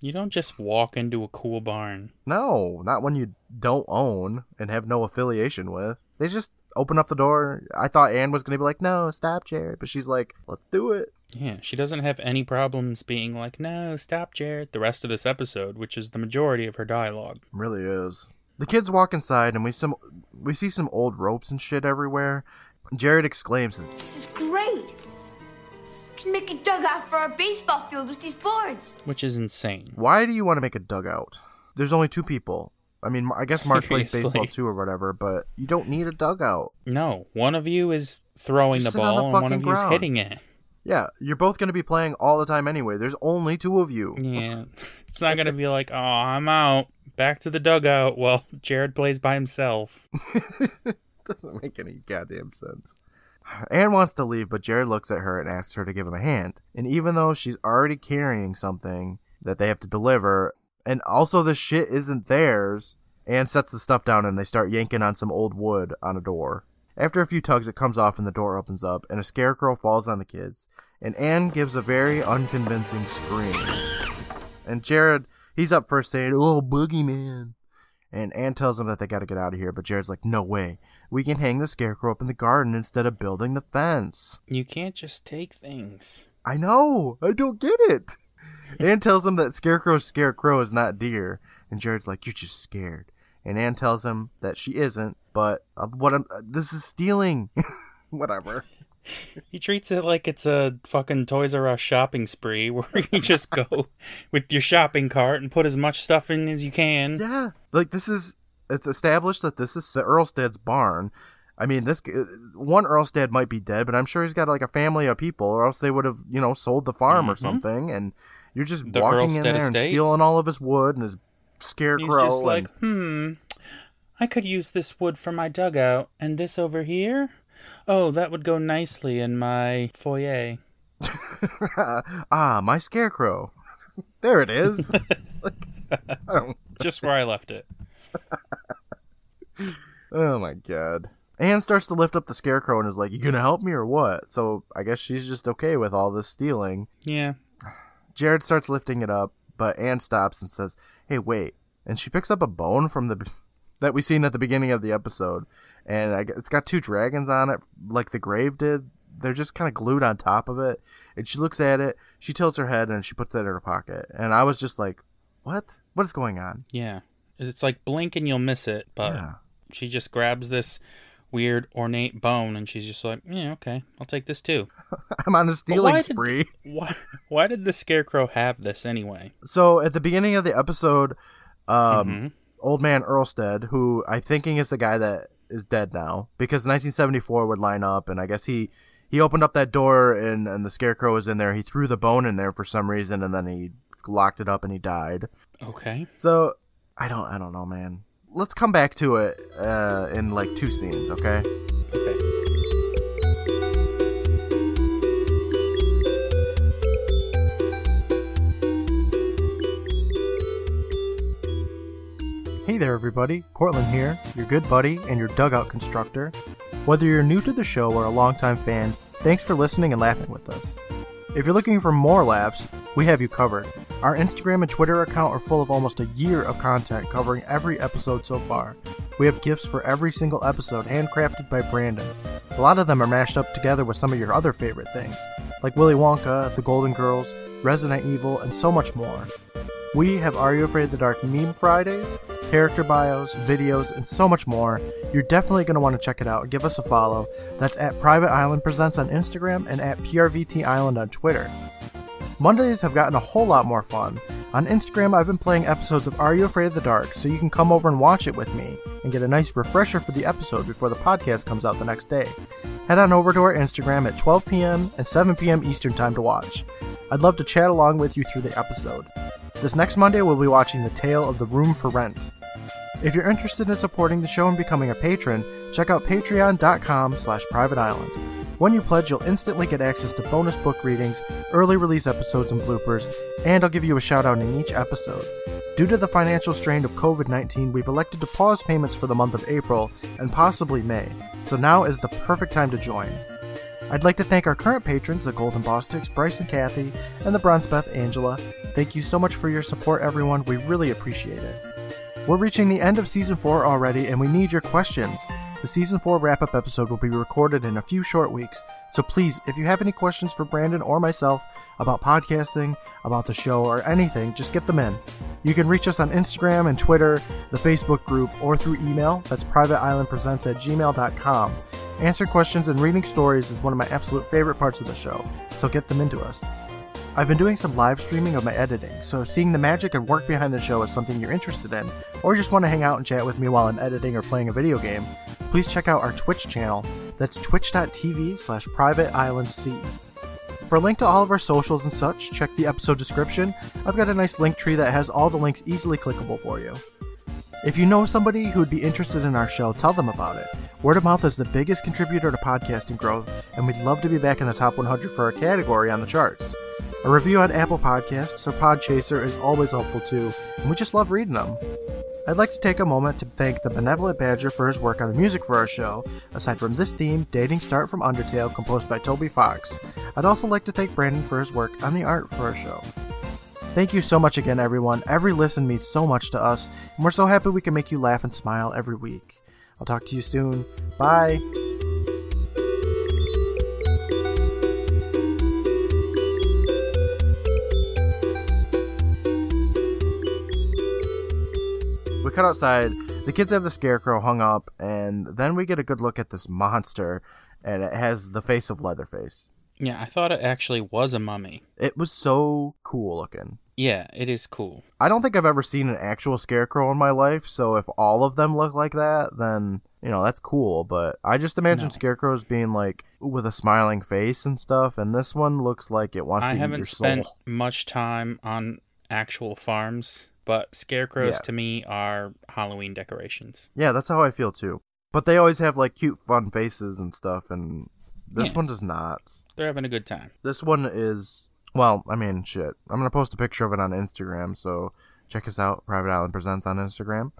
You don't just walk into a cool barn. No, not one you don't own and have no affiliation with. They just open up the door. I thought Anne was going to be like, no, stop, Jared. But she's like, let's do it. Yeah, she doesn't have any problems being like, no, stop, Jared, the rest of this episode, which is the majority of her dialogue. really is. The kids walk inside and we some we see some old ropes and shit everywhere. Jared exclaims This is great. Can make a dugout for our baseball field with these boards. Which is insane. why do you want to make a dugout? There's only two people. I mean, I guess Mark plays baseball too or whatever, but you don't need a dugout. No, one of you is throwing Just the sit on ball the and one fucking of you is hitting it. Yeah, you're both going to be playing all the time anyway. There's only two of you. Yeah. It's not going to be like, oh, I'm out. Back to the dugout. Well, Jared plays by himself. Doesn't make any goddamn sense. Anne wants to leave, but Jared looks at her and asks her to give him a hand. And even though she's already carrying something that they have to deliver, and also the shit isn't theirs, Anne sets the stuff down and they start yanking on some old wood on a door. After a few tugs, it comes off and the door opens up, and a scarecrow falls on the kids. And Anne gives a very unconvincing scream. And Jared, he's up first saying, Oh, boogeyman. And Anne tells him that they gotta get out of here, but Jared's like, No way. We can hang the scarecrow up in the garden instead of building the fence. You can't just take things. I know. I don't get it. Anne tells him that scarecrow scarecrow is not deer, and Jared's like, "You're just scared." And Anne tells him that she isn't, but uh, what I'm, uh, this is stealing. Whatever. He treats it like it's a fucking Toys R Us shopping spree where you just go with your shopping cart and put as much stuff in as you can. Yeah, like this is. It's established that this is the Earlstead's barn. I mean, this uh, one Earlstead might be dead, but I'm sure he's got like a family of people, or else they would have, you know, sold the farm or Mhm. something. And you're just The walking in Earlstead there and stealing all of his wood and his scarecrow. He's just and- like, hmm, I could use this wood for my dugout, and this over here? Oh, that would go nicely in my foyer. ah, my scarecrow. there it is. like, I don't. Just where I left it. Oh my god. Anne starts to lift up the scarecrow and is like, "You gonna help me or what?" So I guess she's just okay with all this stealing. Yeah. Jared starts lifting it up, but Anne stops and says, "Hey, wait!" And she picks up a bone from the that we seen at the beginning of the episode, and I, it's got two dragons on it, like the grave did. They're just kind of glued on top of it. And she looks at it, she tilts her head, and she puts it in her pocket. And I was just like, "What? What is going on?" Yeah. It's like blink and you'll miss it, but Yeah. she just grabs this weird ornate bone and she's just like, yeah, okay, I'll take this too. I'm on a stealing why did- spree. Why, why did the scarecrow have this anyway? So at the beginning of the episode, um, Mhm. old man Earlstead, who I thinking is the guy that is dead now, because 1974 would line up, and I guess he he opened up that door and and the scarecrow was in there. He threw the bone in there for some reason, and then he locked it up and he died. Okay. So I don't I don't know, man. Let's come back to it uh, in like two scenes, okay? Okay. Hey there, everybody. Courtland here, your good buddy and your dugout constructor. Whether you're new to the show or a longtime fan, thanks for listening and laughing with us. If you're looking for more laughs, we have you covered. Our Instagram and Twitter account are full of almost a year of content covering every episode so far. We have gifts for every single episode handcrafted by Brandon. A lot of them are mashed up together with some of your other favorite things, like Willy Wonka, The Golden Girls, Resident Evil, and so much more. We have Are You Afraid of the Dark Meme Fridays, character bios, videos, and so much more. You're definitely going to want to check it out. Give us a follow. That's at Private Island Presents on Instagram and at PRVT Island on Twitter. Mondays have gotten a whole lot more fun. On Instagram, I've been playing episodes of Are You Afraid of the Dark, so you can come over and watch it with me and get a nice refresher for the episode before the podcast comes out the next day. Head on over to our Instagram at 12 p.m. and 7 p.m. Eastern Time to watch. I'd love to chat along with you through the episode. This next Monday, we'll be watching The Tale of the Room for Rent. If you're interested in supporting the show and becoming a patron, check out patreon.com slash private island. When you pledge, you'll instantly get access to bonus book readings, early release episodes and bloopers, and I'll give you a shout out in each episode. Due to the financial strain of COVID 19, we've elected to pause payments for the month of April and possibly May, so now is the perfect time to join. I'd like to thank our current patrons, the Golden Bostics, Bryce and Kathy, and the Bronze Beth Angela. Thank you so much for your support, everyone. We really appreciate it. We're reaching the end of season 4 already, and we need your questions. The season 4 wrap up episode will be recorded in a few short weeks, so please, if you have any questions for Brandon or myself about podcasting, about the show, or anything, just get them in. You can reach us on Instagram and Twitter, the Facebook group, or through email. That's privateislandpresents at gmail.com. Answering questions and reading stories is one of my absolute favorite parts of the show, so get them into us. I've been doing some live streaming of my editing, so seeing the magic and work behind the show is something you're interested in, or just want to hang out and chat with me while I'm editing or playing a video game, please check out our Twitch channel. That's twitch.tv slash privateislandc. For a link to all of our socials and such, check the episode description. I've got a nice Linktree that has all the links easily clickable for you. If you know somebody who would be interested in our show, tell them about it. Word of mouth is the biggest contributor to podcasting growth, and we'd love to be back in the top 100 for our category on the charts. A review on Apple Podcasts or Podchaser is always helpful too, and we just love reading them. I'd like to take a moment to thank the Benevolent Badger for his work on the music for our show, aside from this theme, Dating Start from Undertale, composed by Toby Fox. I'd also like to thank Brandon for his work on the art for our show. Thank you so much again, everyone. Every listen means so much to us, and we're so happy we can make you laugh and smile every week. I'll talk to you soon. Bye. We cut outside. The kids have the scarecrow hung up, and then we get a good look at this monster, and it has the face of Leatherface. Yeah, I thought it actually was a mummy. It was so cool looking. Yeah, it is cool. I don't think I've ever seen an actual scarecrow in my life, so if all of them look like that, then you know that's cool. But I just imagine No. scarecrows being like with a smiling face and stuff, and this one looks like it wants I to eat your soul. I haven't spent much time on actual farms, but scarecrows Yeah. to me are Halloween decorations. Yeah, that's how I feel too. But they always have like cute, fun faces and stuff, and this Yeah. one does not. They're having a good time. This one is well, I mean, shit. I'm gonna post a picture of it on Instagram, so check us out. Private Island Presents on Instagram,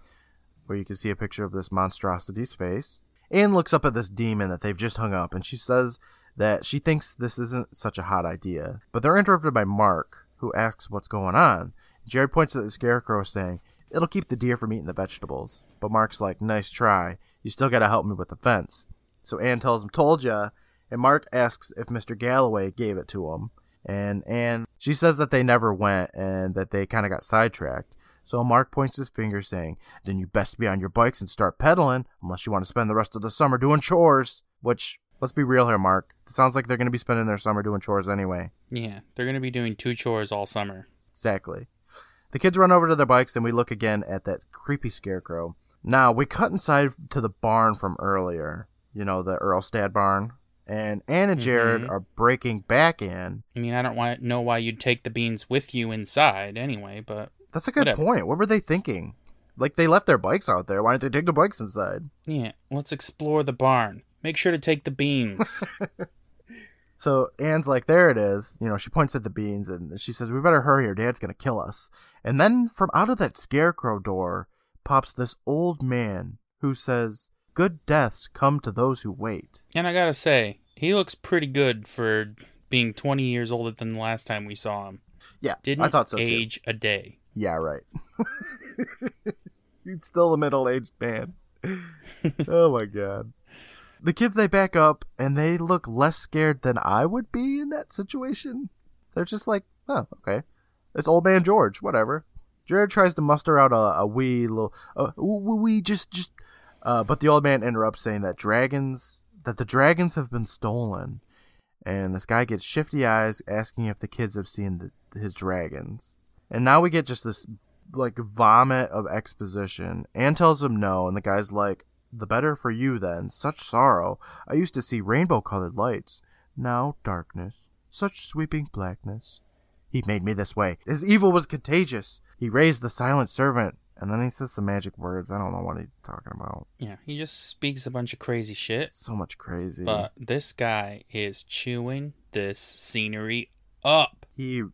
where you can see a picture of this monstrosity's face. Anne looks up at this demon that they've just hung up, and she says that she thinks this isn't such a hot idea. But they're interrupted by Mark, who asks what's going on. Jared points at the scarecrow, saying, It'll keep the deer from eating the vegetables. But Mark's like, Nice try. You still gotta help me with the fence. So Anne tells him, Told ya. And Mark asks if Mr. Galloway gave it to him. And Anne, she says that they never went and that they kind of got sidetracked. So Mark points his finger, saying, Then you best be on your bikes and start pedaling, unless you want to spend the rest of the summer doing chores. Which, let's be real here, Mark. It sounds like they're going to be spending their summer doing chores anyway. Yeah, they're going to be doing two chores all summer. Exactly. The kids run over to their bikes, and we look again at that creepy scarecrow. Now, we cut inside to the barn from earlier. You know, the Earlstad barn. And Anne and Jared Mhm. are breaking back in. I mean, I don't want know why you'd take the beans with you inside anyway, but That's a good Whatever. point. What were they thinking? Like, they left their bikes out there. Why didn't they take the bikes inside? yeah, let's explore the barn. Make sure to take the beans. So Anne's like, there it is. You know, she points at the beans and she says, we better hurry or dad's going to kill us. And then from out of that scarecrow door pops this old man who says, good deaths come to those who wait. and I gotta say, he looks pretty good for being 20 years older than the last time we saw him. Yeah, Didn't I thought so too. age a day. Yeah, right. He's still a middle aged man. oh my god. The kids they back up and they look less scared than I would be in that situation. They're just like, oh, okay. It's old man George, whatever. Jared tries to muster out a, a wee little, wee, wee, just, just, uh, but the old man interrupts saying that dragons, that the dragons have been stolen. And this guy gets shifty eyes asking if the kids have seen the, his dragons. And now we get just this like vomit of exposition. Anne tells him no, and the guy's like, The better for you then. Such sorrow. I used to see rainbow colored lights. Now darkness. Such sweeping blackness. He made me this way. His evil was contagious. He raised the silent servant. And then he says some magic words. I don't know what he's talking about. Yeah, he just speaks a bunch of crazy shit. So much crazy. But this guy is chewing this scenery up. He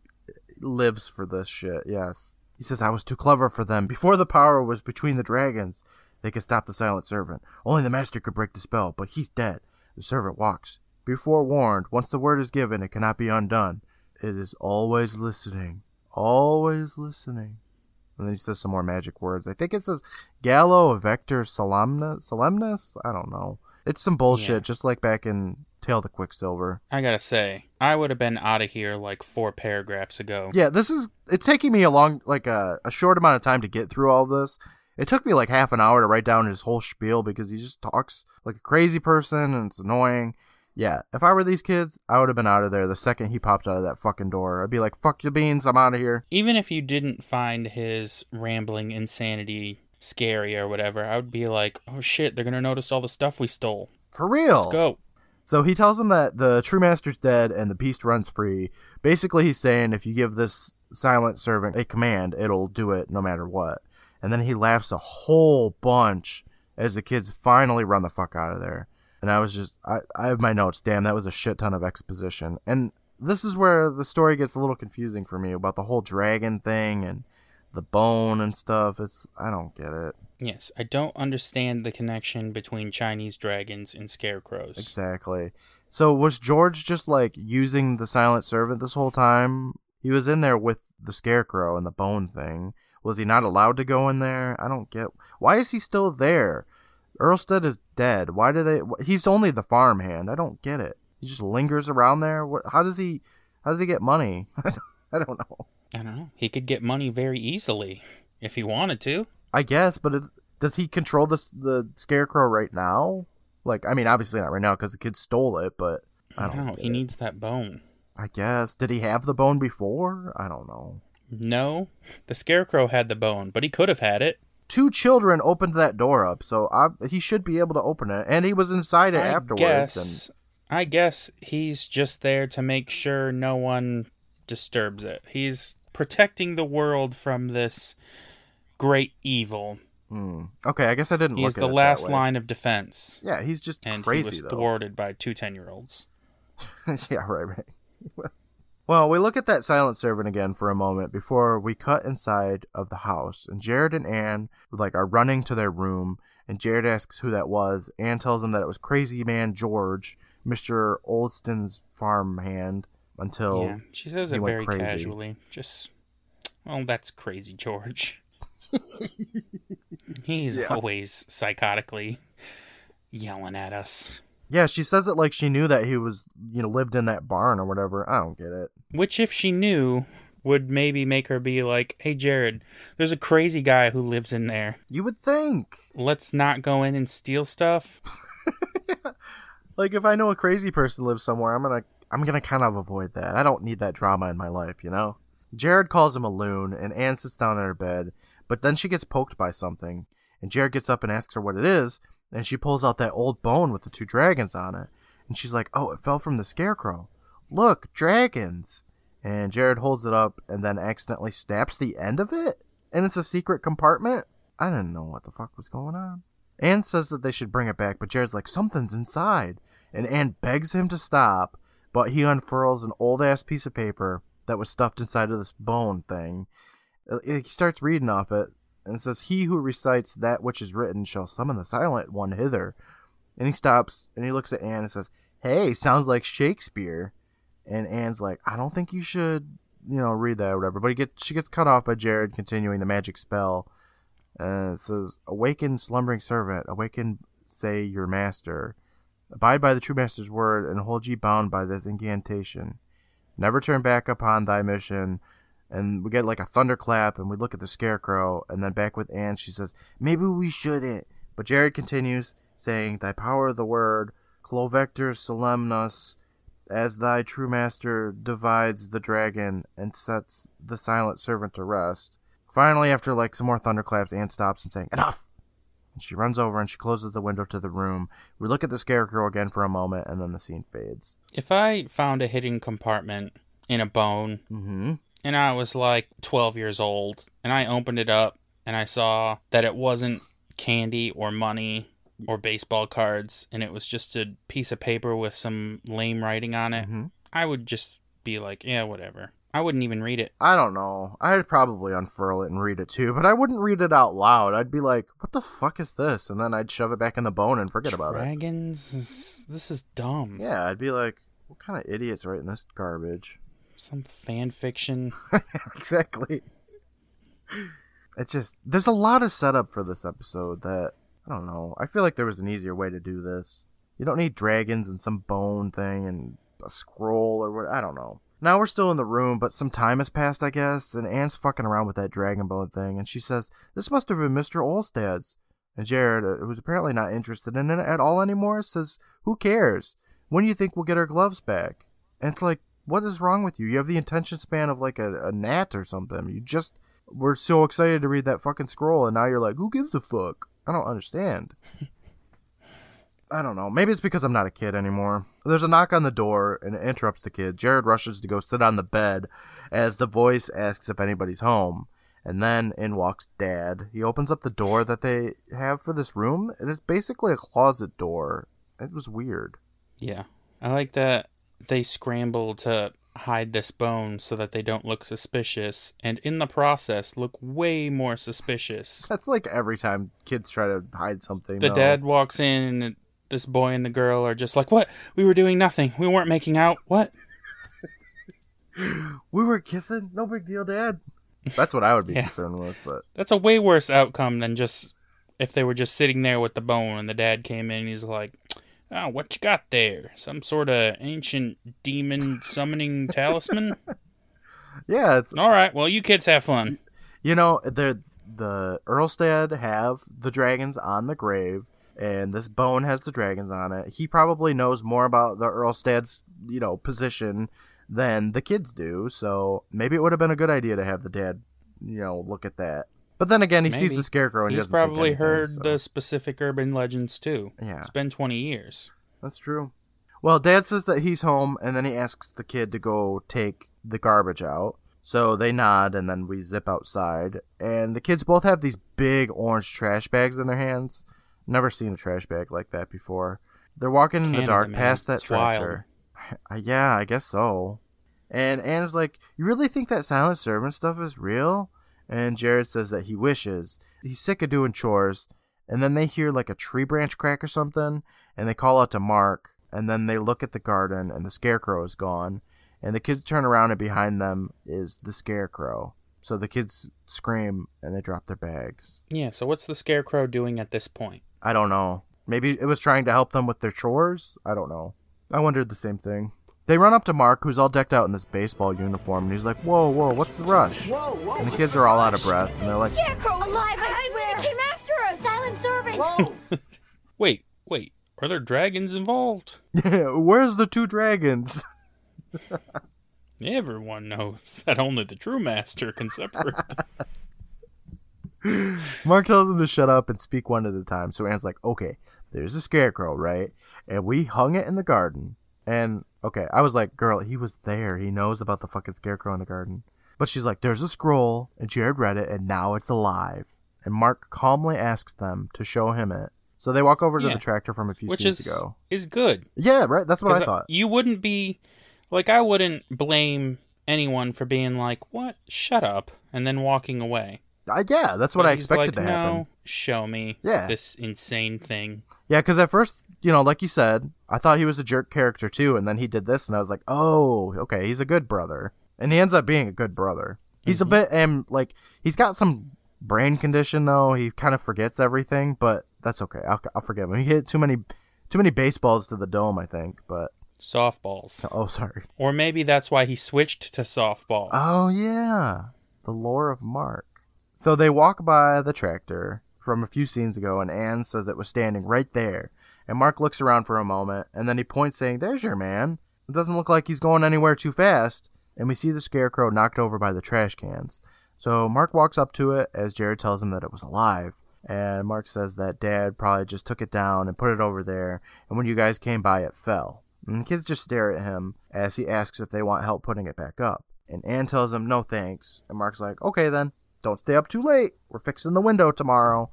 lives for this shit, yes. He says, I was too clever for them. Before the power was between the dragons, they could stop the silent servant. Only the master could break the spell, but he's dead. The servant walks. Be forewarned, once the word is given, it cannot be undone. It is always listening. Always listening. And then he says some more magic words. I think it says Gallo Vector Solemnus. Solemnus? I don't know. It's some bullshit, Yeah. just like back in Tale of the Quicksilver. I gotta say, I would have been out of here like four paragraphs ago. Yeah, this is it's taking me a long like a, a short amount of time to get through all of this. It took me like half an hour to write down his whole spiel because he just talks like a crazy person and it's annoying. Yeah, if I were these kids, I would have been out of there the second he popped out of that fucking door. I'd be like, "Fuck your beans, I'm out of here." Even if you didn't find his rambling insanity scary or whatever, I would be like, oh shit, they're gonna notice all the stuff we stole. For real. Let's go. So he tells him that the true master's dead and the beast runs free. Basically, he's saying if you give this silent servant a command, it'll do it no matter what. And then he laughs a whole bunch as the kids finally run the fuck out of there. And I was just, I, I have my notes. Damn, that was a shit ton of exposition. And this is where the story gets a little confusing for me about the whole dragon thing and the bone and stuff. It's, I don't get it. Yes, I don't understand the connection between Chinese dragons and scarecrows. Exactly. So was George just like using the silent servant this whole time? He was in there with the scarecrow and the bone thing. Was he not allowed to go in there? I don't get. Why is he still there? Earlstead is dead. Why do they? He's only the farmhand. I don't get it. He just lingers around there. What, how does he? How does he get money? I don't, I don't know. I don't know. He could get money very easily if he wanted to. I guess, but it, does he control this the scarecrow right now? Like, I mean, obviously not right now because the kid stole it, but I don't. No, get he it. needs that bone. I guess. Did he have the bone before? I don't know. No, the scarecrow had the bone, but he could have had it. Two children opened that door up, so I, he should be able to open it. And he was inside it I afterwards. guess. I guess he's just there to make sure no one disturbs it. He's protecting the world from this great evil. And, hmm. Okay, I guess I didn't He's look at the last line of defense. Yeah, he's just And crazy he was though. thwarted by two 10 year olds. yeah, right, right. He was. Well, we look at that silent servant again for a moment before we cut inside of the house, and Jared and Anne like are running to their room, and Jared asks who that was. Anne tells him that it was Crazy Man George, Mister Oldston's farm hand, until yeah, she says he it went very crazy. casually. Just Well, that's crazy, George. He's Yeah. always psychotically yelling at us. Yeah, she says it like she knew that he was, you know, lived in that barn or whatever. I don't get it. Which, if she knew, would maybe make her be like, hey, Jared, there's a crazy guy who lives in there. You would think. Let's not go in and steal stuff. Like if I know a crazy person lives somewhere, I'm gonna I'm gonna kind of avoid that. I don't need that drama in my life, you know. Jared calls him a loon, and Anne sits down in her bed, but then she gets poked by something, and Jared gets up and asks her what it is, and she pulls out that old bone with the two dragons on it, and she's like, "Oh, it fell from the scarecrow. Look, dragons!" And Jared holds it up, and then accidentally snaps the end of it, and it's a secret compartment. I didn't know what the fuck was going on. Anne says that they should bring it back, but Jared's like, something's inside. And Anne begs him to stop, but he unfurls an old ass piece of paper that was stuffed inside of this bone thing. Uh, He starts reading off it and says, He who recites that which is written shall summon the silent one hither. And he stops and he looks at Anne and says, Hey, sounds like Shakespeare. And Anne's like, I don't think you should, you know, read that or whatever. But get, she gets cut off by Jared continuing the magic spell. And it says, Awaken, slumbering servant, awaken, say your master. Abide by the true master's word, and hold ye bound by this incantation. Never turn back upon thy mission. And we get like a thunderclap, and we look at the scarecrow, and then back with Anne, she says, Maybe we shouldn't. But Jared continues, saying, Thy power of the word, Clovector solemnus, as thy true master divides the dragon and sets the silent servant to rest. Finally, after like some more thunderclaps, Anne stops and saying, Enough! And she runs over and she closes the window to the room. We look at the scarecrow again for a moment, and then the scene fades. If I found a hidden compartment in a bone Mm-hmm. And I was like 12 years old and I opened it up and I saw that it wasn't candy or money or baseball cards and it was just a piece of paper with some lame writing on it, Mm-hmm. I would just be like, yeah, whatever. I wouldn't even read it. I don't know. I'd probably unfurl it and read it too, but I wouldn't read it out loud. I'd be like, "What the fuck is this?" And then I'd shove it back in the bone and forget about it. Dragons? This- This is dumb. Yeah, I'd be like, "What kind of idiots writing this garbage?" Some fan fiction. exactly. It's just there's a lot of setup for this episode that I don't know. I feel like there was an easier way to do this. You don't need dragons and some bone thing and a scroll or what. I don't know. Now we're still in the room, but some time has passed, I guess, and Anne's fucking around with that dragon bone thing, and she says, This must have been Mr. Olstad's. And Jared, uh, who's apparently not interested in it at all anymore, says, Who cares? When do you think we'll get our gloves back? And it's like, what is wrong with you? You have the attention span of like a, a gnat or something. You just were so excited to read that fucking scroll, and now you're like, Who gives a fuck? I don't understand. I don't know. Maybe it's because I'm not a kid anymore. There's a knock on the door and it interrupts the kid. Jared rushes to go sit on the bed as the voice asks if anybody's home. And then in walks Dad. He opens up the door that they have for this room, and it's basically a closet door. It was weird. Yeah. I like that they scramble to hide this bone so that they don't look suspicious, and in the process, look way more suspicious. That's like every time kids try to hide something. The though. dad walks in, and this boy and the girl are just like, What? We were doing nothing. We weren't making out. What? We were kissing. No big deal, Dad. That's what I would be Yeah. concerned with, but That's a way worse outcome than just if they were just sitting there with the bone and the dad came in and he's like, Oh, what you got there? Some sort of ancient demon summoning talisman? yeah, it's All right, well, you kids have fun. You know, the the Earlstad have the dragons on the grave, and this bone has the dragons on it. He probably knows more about the Earlstad's, you know, position than the kids do. So maybe it would have been a good idea to have the dad, you know, look at that. But then again, he sees the scarecrow and He's probably anything, heard so- the specific urban legends too. Yeah. It's been 20 years. That's true. Well, Dad says that he's home, and then he asks the kid to go take the garbage out. So they nod, and then we zip outside. And the kids both have these big orange trash bags in their hands. Never seen a trash bag like that before. They're walking in the dark man. past that It's tractor. Yeah, I guess so. And Anna's like, You really think that silent servant stuff is real? And Jared says that he wishes. He's sick of doing chores. And then they hear like a tree branch crack or something. And they call out to Mark. And then they look at the garden and the scarecrow is gone. And the kids turn around and behind them is the scarecrow. So the kids scream and they drop their bags. Yeah, so what's the scarecrow doing at this point? I don't know. Maybe it was trying to help them with their chores. I don't know. I wondered the same thing. They run up to Mark, who's all decked out in this baseball uniform, and he's like, "Whoa, whoa, what's the rush?" Whoa, whoa. And the kids are all out of breath, and they're like, Scarecrow alive, I, swear! He came after us! Silent servant! Whoa. Wait, wait, are there dragons involved? "Yeah, where's the two dragons?" Everyone knows that only the true master can separate. them. Mark tells them to shut up and speak one at a time. So Anne's like, okay, there's a scarecrow, right? And we hung it in the garden. And okay, I was like, girl, he was there. He knows about the fucking scarecrow in the garden. But she's like, there's a scroll, and Jared read it, and now it's alive. And Mark calmly asks them to show him it. So they walk over to the tractor from a few Which scenes is ago. is good. Yeah, right. That's what I thought. You wouldn't be like I wouldn't blame anyone for being like, "What? Shut up," and then walking away. I, yeah, that's what But I expected like, to happen. No, show me Yeah. this insane thing. Yeah, because at first, you know, like you said, I thought he was a jerk character too, and then he did this, and I was like, oh, okay, he's a good brother, and he ends up being a good brother. He's a bit, um, like he's got some brain condition though. He kind of forgets everything, but that's okay. I'll, I'll forgive him. He hit too many, too many baseballs to the dome, I think. But Softballs. oh, sorry. Or maybe that's why he switched to softball. Oh yeah, the lore of Mark. So they walk by the tractor from a few scenes ago, and Anne says it was standing right there. And Mark looks around for a moment, and then he points, saying, "There's your man." It doesn't look like he's going anywhere too fast. And we see the scarecrow knocked over by the trash cans. So Mark walks up to it as Jared tells him that it was alive. And Mark says that Dad probably just took it down and put it over there, and when you guys came by, it fell. And the kids just stare at him as he asks if they want help putting it back up. And Anne tells him, no thanks. And Mark's like, okay then, don't stay up too late. We're fixing the window tomorrow.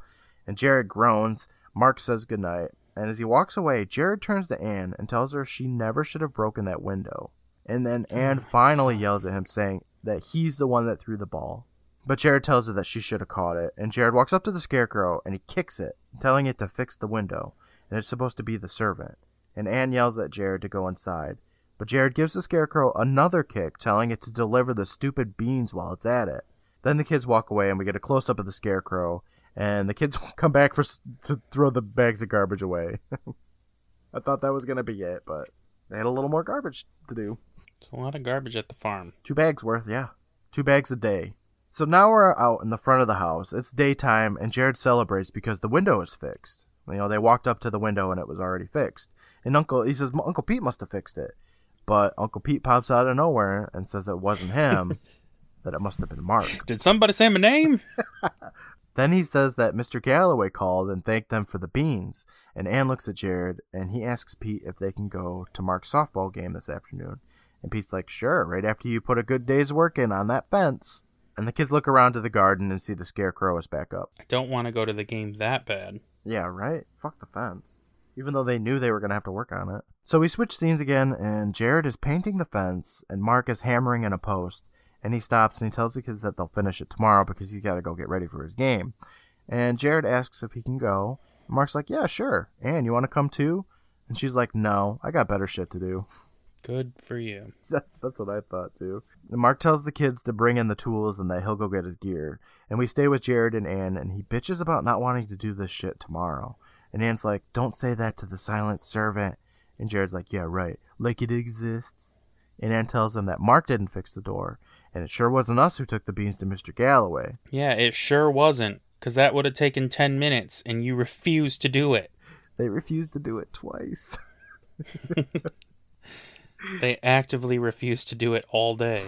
And Jared groans. Mark says goodnight. And as he walks away, Jared turns to Anne and tells her she never should have broken that window. And then oh Anne finally yells at him, saying that he's the one that threw the ball. But Jared tells her that she should have caught it. And Jared walks up to the scarecrow and he kicks it, telling it to fix the window. And it's supposed to be the servant. And Anne yells at Jared to go inside. But Jared gives the scarecrow another kick, telling it to deliver the stupid beans while it's at it. Then the kids walk away, and we get a close up of the scarecrow. And the kids come back for to throw the bags of garbage away. I thought that was gonna be it, but they had a little more garbage to do. It's a lot of garbage at the farm. Two bags worth, yeah. Two bags a day. So now we're out in the front of the house. It's daytime, and Jared celebrates because the window is fixed. You know, they walked up to the window and it was already fixed. And Uncle, he says, Uncle Pete must have fixed it. But Uncle Pete pops out of nowhere and says it wasn't him, that it must have been Mark. Did somebody say my name? Then he says that Mr. Galloway called and thanked them for the beans. And Anne looks at Jared and he asks Pete if they can go to Mark's softball game this afternoon. And Pete's like, sure, right after you put a good day's work in on that fence. And the kids look around to the garden and see the scarecrow is back up. I don't want to go to the game that bad. Yeah, right? Fuck the fence. Even though they knew they were going to have to work on it. So we switch scenes again, and Jared is painting the fence, and Mark is hammering in a post. And he stops and he tells the kids that they'll finish it tomorrow because he's got to go get ready for his game. And Jared asks if he can go. And Mark's like, yeah, sure. And you want to come too? And she's like, no, I got better shit to do. Good for you. That's what I thought too. And Mark tells the kids to bring in the tools and that he'll go get his gear. And we stay with Jared and Anne, and he bitches about not wanting to do this shit tomorrow. And Anne's like, don't say that to the silent servant. And Jared's like, yeah, right. Like it exists. And Anne tells him that Mark didn't fix the door, and it sure wasn't us who took the beans to Mr. Galloway. Yeah, it sure wasn't. Because that would have taken 10 minutes, and you refused to do it. They refused to do it twice. They actively refused to do it all day.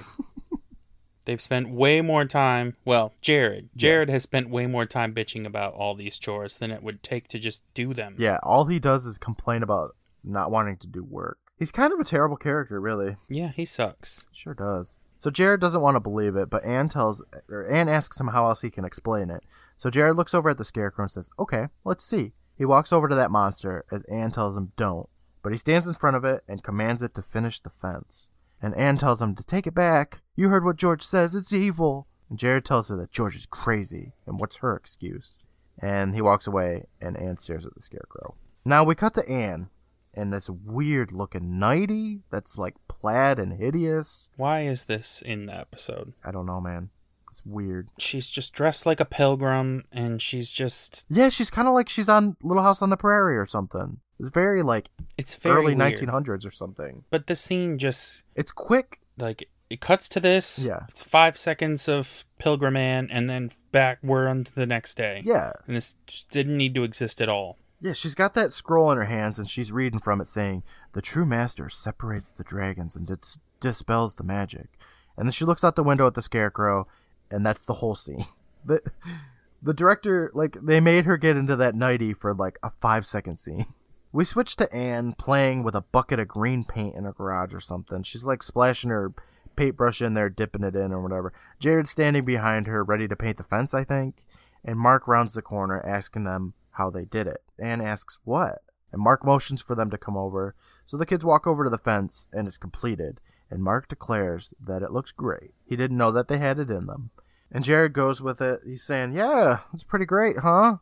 They've spent way more time. Well, Jared. Jared has spent way more time bitching about all these chores than it would take to just do them. yeah, all he does is complain about not wanting to do work. He's kind of a terrible character, really. Yeah, he sucks. Sure does. So Jared doesn't want to believe it, but Anne tells or Anne asks him how else he can explain it. So Jared looks over at the scarecrow and says, "Okay, let's see." He walks over to that monster as Anne tells him, "Don't." But he stands in front of it and commands it to finish the fence. And Anne tells him to take it back. You heard what George says. It's evil. And Jared tells her that George is crazy. And what's her excuse? And he walks away, and Anne stares at the scarecrow. Now we cut to Anne in this weird looking nightie that's like plaid and hideous. Why is this in the episode? I don't know, man. It's weird. She's just dressed like a pilgrim, and she's just. Yeah, she's kind of like she's on Little House on the Prairie or something. It's very like It's very early weird. 1900s or something. But the scene just It's quick. like it cuts to this. Yeah. It's five seconds of Pilgrim Man, and then back we're on to the next day. Yeah. And this just didn't need to exist at all. Yeah, she's got that scroll in her hands and she's reading from it saying, The true master separates the dragons and dis- dispels the magic. And then she looks out the window at the scarecrow, and that's the whole scene. The, the director, like, they made her get into that nighty for like a five second scene. We switch to Anne playing with a bucket of green paint in her garage or something. She's like splashing her paintbrush in there, dipping it in or whatever. Jared's standing behind her, ready to paint the fence, I think. And Mark rounds the corner, asking them how they did it. Anne asks, What? And Mark motions for them to come over. So the kids walk over to the fence, and it's completed. And Mark declares that it looks great. He didn't know that they had it in them. And Jared goes with it. He's saying, Yeah, it's pretty great, huh?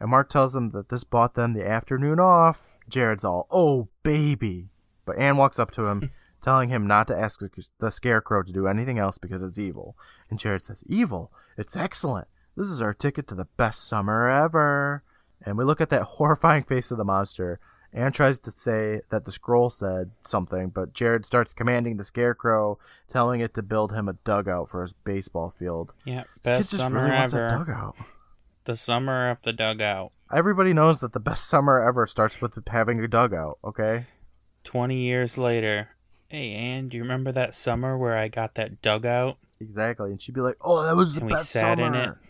And Mark tells them that this bought them the afternoon off. Jared's all, Oh, baby. But Anne walks up to him, telling him not to ask the scarecrow to do anything else because it's evil. And Jared says, Evil? It's excellent. This is our ticket to the best summer ever. And we look at that horrifying face of the monster. Anne tries to say that the scroll said something, but Jared starts commanding the scarecrow, telling it to build him a dugout for his baseball field. Yeah, best summer really ever. dugout. The summer of the dugout. Everybody knows that the best summer ever starts with having a dugout, okay? 20 years later. Hey, Anne, do you remember that summer where I got that dugout? Exactly. And she'd be like, oh, that was the And we best sat summer.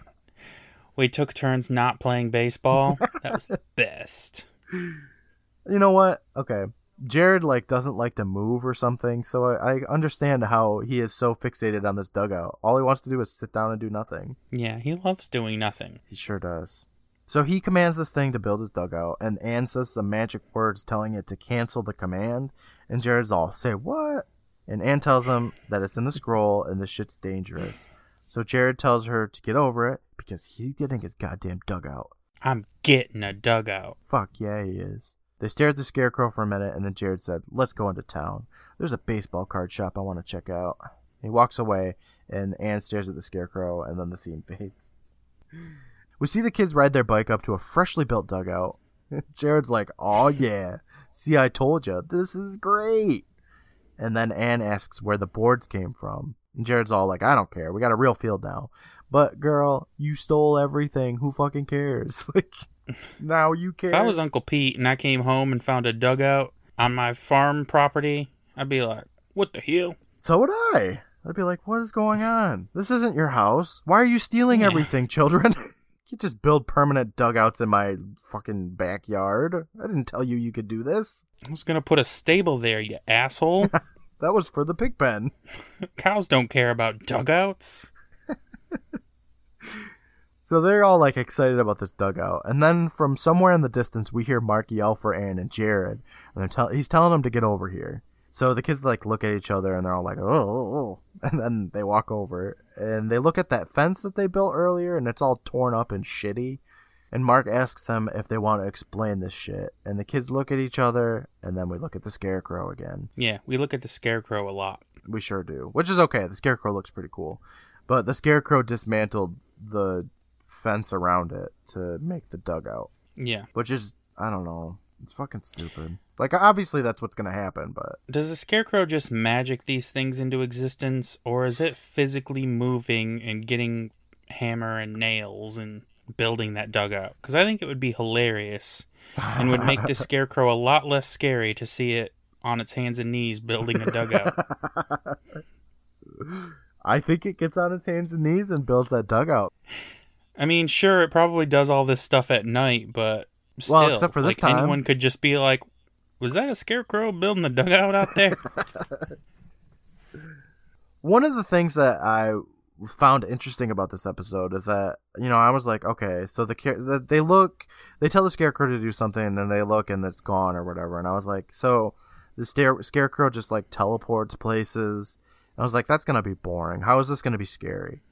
We took turns not playing baseball. that was the best. You know what? Okay. Jared like doesn't like to move or something, so I, I understand how he is so fixated on this dugout. All he wants to do is sit down and do nothing. Yeah, he loves doing nothing. He sure does. So he commands this thing to build his dugout, and Anne says some magic words telling it to cancel the command. And Jared's all, say what? And Anne tells him that it's in the scroll and this shit's dangerous. So Jared tells her to get over it because he's getting his goddamn dugout. I'm getting a dugout. Fuck yeah, he is. They stare at the scarecrow for a minute, and then Jared said, Let's go into town. There's a baseball card shop I want to check out. He walks away, and Anne stares at the scarecrow, and then the scene fades. We see the kids ride their bike up to a freshly built dugout. Jared's like, Oh yeah. See, I told you. This is great. And then Anne asks where the boards came from. And Jared's all like, I don't care. We got a real field now. But girl, you stole everything. Who fucking cares? Like, now you care. If I was Uncle Pete and I came home and found a dugout on my farm property, I'd be like, what the hell? So would I. I'd be like, what is going on? This isn't your house. Why are you stealing everything, children? you just build permanent dugouts in my fucking backyard. I didn't tell you you could do this. I was gonna put a stable there, you asshole. That was for the pig pen. Cows don't care about dugouts. So they're all like excited about this dugout, and then from somewhere in the distance, we hear Mark yell for Aaron and Jared, and they're tell- he's telling them to get over here. So the kids like look at each other, and they're all like, "Oh,", oh, oh," and then they walk over, and they look at that fence that they built earlier, and it's all torn up and shitty. And Mark asks them if they want to explain this shit, and the kids look at each other, and then we look at the scarecrow again. Yeah, we look at the scarecrow a lot. We sure do, which is okay. The scarecrow looks pretty cool, but the scarecrow dismantled the fence around it to make the dugout, Yeah. which is I don't know. It's fucking stupid. Like obviously that's what's gonna happen, but Does the scarecrow just magic these things into existence, or is it physically moving and getting hammer and nails and building that dugout? Because I think it would be hilarious and would make the scarecrow a lot less scary to see it on its hands and knees building a dugout. I think it gets on its hands and knees and builds that dugout. I mean, sure, it probably does all this stuff at night, but still, Well, except for this like, time. anyone could just be like, "Was that a scarecrow building a dugout out there?" One of the things that I found interesting about this episode is that you know I was like, okay, so the they look, they tell the scarecrow to do something, and then they look and it's gone or whatever, and I was like, so the stare- scarecrow just like teleports places. And I was like, that's gonna be boring. How is this gonna be scary?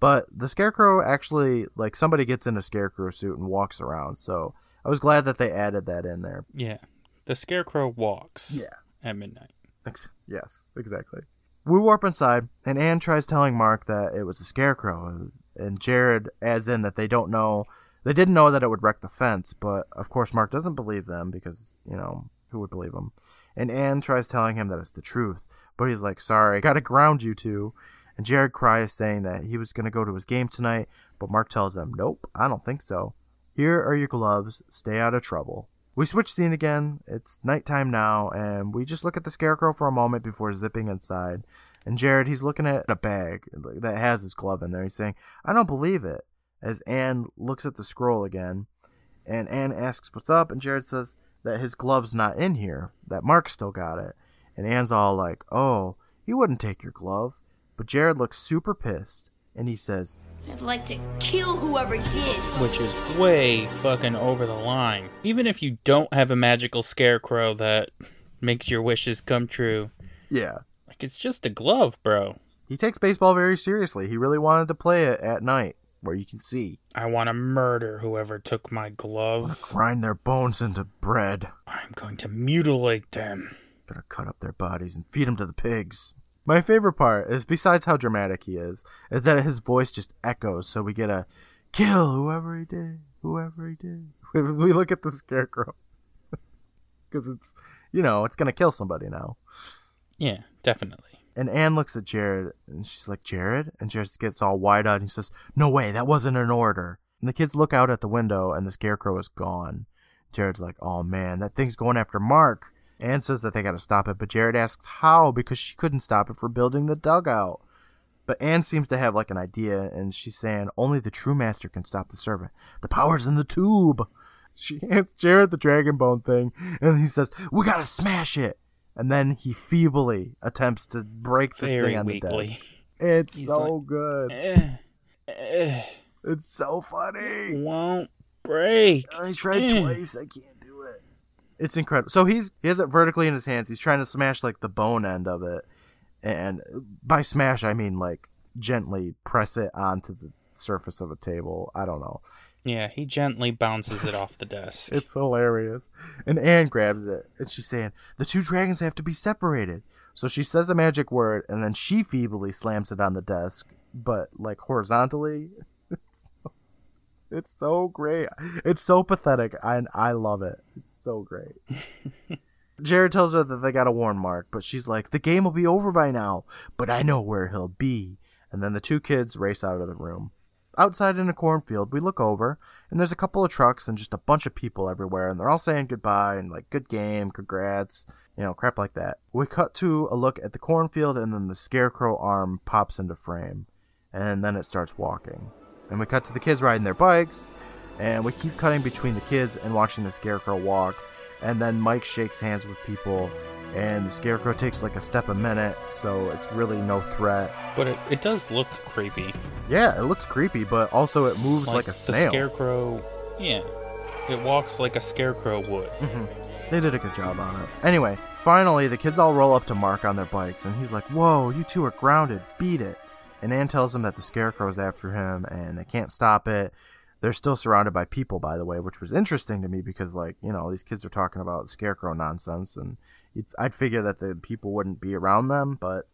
But the scarecrow actually like somebody gets in a scarecrow suit and walks around, so I was glad that they added that in there. yeah, the scarecrow walks Yeah. at midnight. Ex- Yes, exactly. We warp inside, and Anne tries telling Mark that it was a scarecrow, and Jared adds in that they don't know, they didn't know that it would wreck the fence, but of course Mark doesn't believe them because, you know, who would believe him? And Anne tries telling him that it's the truth, but he's like, sorry, I gotta ground you two. And Jared cries, saying that he was gonna go to his game tonight, but Mark tells him, nope, I don't think so. Here are your gloves, stay out of trouble. We switch scene again. It's nighttime now, and we just look at the scarecrow for a moment before zipping inside. And Jared, he's looking at a bag that has his glove in there. He's saying, I don't believe it. As Anne looks at the scroll again, and Anne asks what's up, and Jared says that his glove's not in here, that Mark still got it. And Anne's all like, oh, he wouldn't take your glove. But Jared looks super pissed, and he says, I'd like to kill whoever did. Which is way fucking over the line. Even if you don't have a magical scarecrow that makes your wishes come true. Yeah. Like, it's just a glove, bro. He takes baseball very seriously. He really wanted to play it at night where you can see. I want to murder whoever took my glove. Grind their bones into bread. I'm going to mutilate them. Gonna cut up their bodies and feed them to the pigs. My favorite part is, besides how dramatic he is, is that his voice just echoes. So we get a kill whoever he did, whoever he did. we look at the scarecrow because it's, you know, it's gonna kill somebody now. Yeah, definitely. And Anne looks at Jared and she's like, Jared? And Jared gets all wide eyed and he says, No way, that wasn't an order. And the kids look out at the window and the scarecrow is gone. Jared's like, Oh man, that thing's going after Mark. Anne says that they gotta stop it, but Jared asks how because she couldn't stop it for building the dugout. But Anne seems to have like an idea and she's saying only the true master can stop the servant. The power's in the tube. She hands Jared the dragon bone thing and he says, We gotta smash it and then he feebly attempts to break this Very thing on weakly. the desk. It's He's so like, good. Eh, eh, It's so funny. won't break. I tried Eh. twice. I can't. It's incredible. So he's he has it vertically in his hands. He's trying to smash like the bone end of it, and by smash I mean like gently press it onto the surface of a table. I don't know. Yeah, he gently bounces it off the desk. It's hilarious. And Anne grabs it and she's saying, The two dragons have to be separated. So she says a magic word and then she feebly slams it on the desk, but like horizontally. It's so great. It's so pathetic. and I love it. It's so great. Jared tells her that they gotta warn Mark, but she's like, The game will be over by now, but I know where he'll be. And then the two kids race out of the room. Outside in a cornfield, we look over, and there's a couple of trucks and just a bunch of people everywhere, and they're all saying goodbye and like, good game, congrats, you know, crap like that. We cut to a look at the cornfield, and then the scarecrow arm pops into frame, and then it starts walking. And we cut to the kids riding their bikes, and we keep cutting between the kids and watching the scarecrow walk, and then Mike shakes hands with people, and the scarecrow takes like a step a minute, so it's really no threat. But it, it does look creepy. Yeah, it looks creepy, but also it moves like, a snail. the scarecrow. Yeah. It walks like a scarecrow would. Mm-hmm. They did a good job on it. Anyway, finally, the kids all roll up to Mark on their bikes, and he's like, Whoa, you two are grounded. Beat it. And Anne tells him that the scarecrow's after him, and they can't stop it. They're still surrounded by people, by the way, which was interesting to me because, like, you know, these kids are talking about scarecrow nonsense, and I'd figure that the people wouldn't be around them, but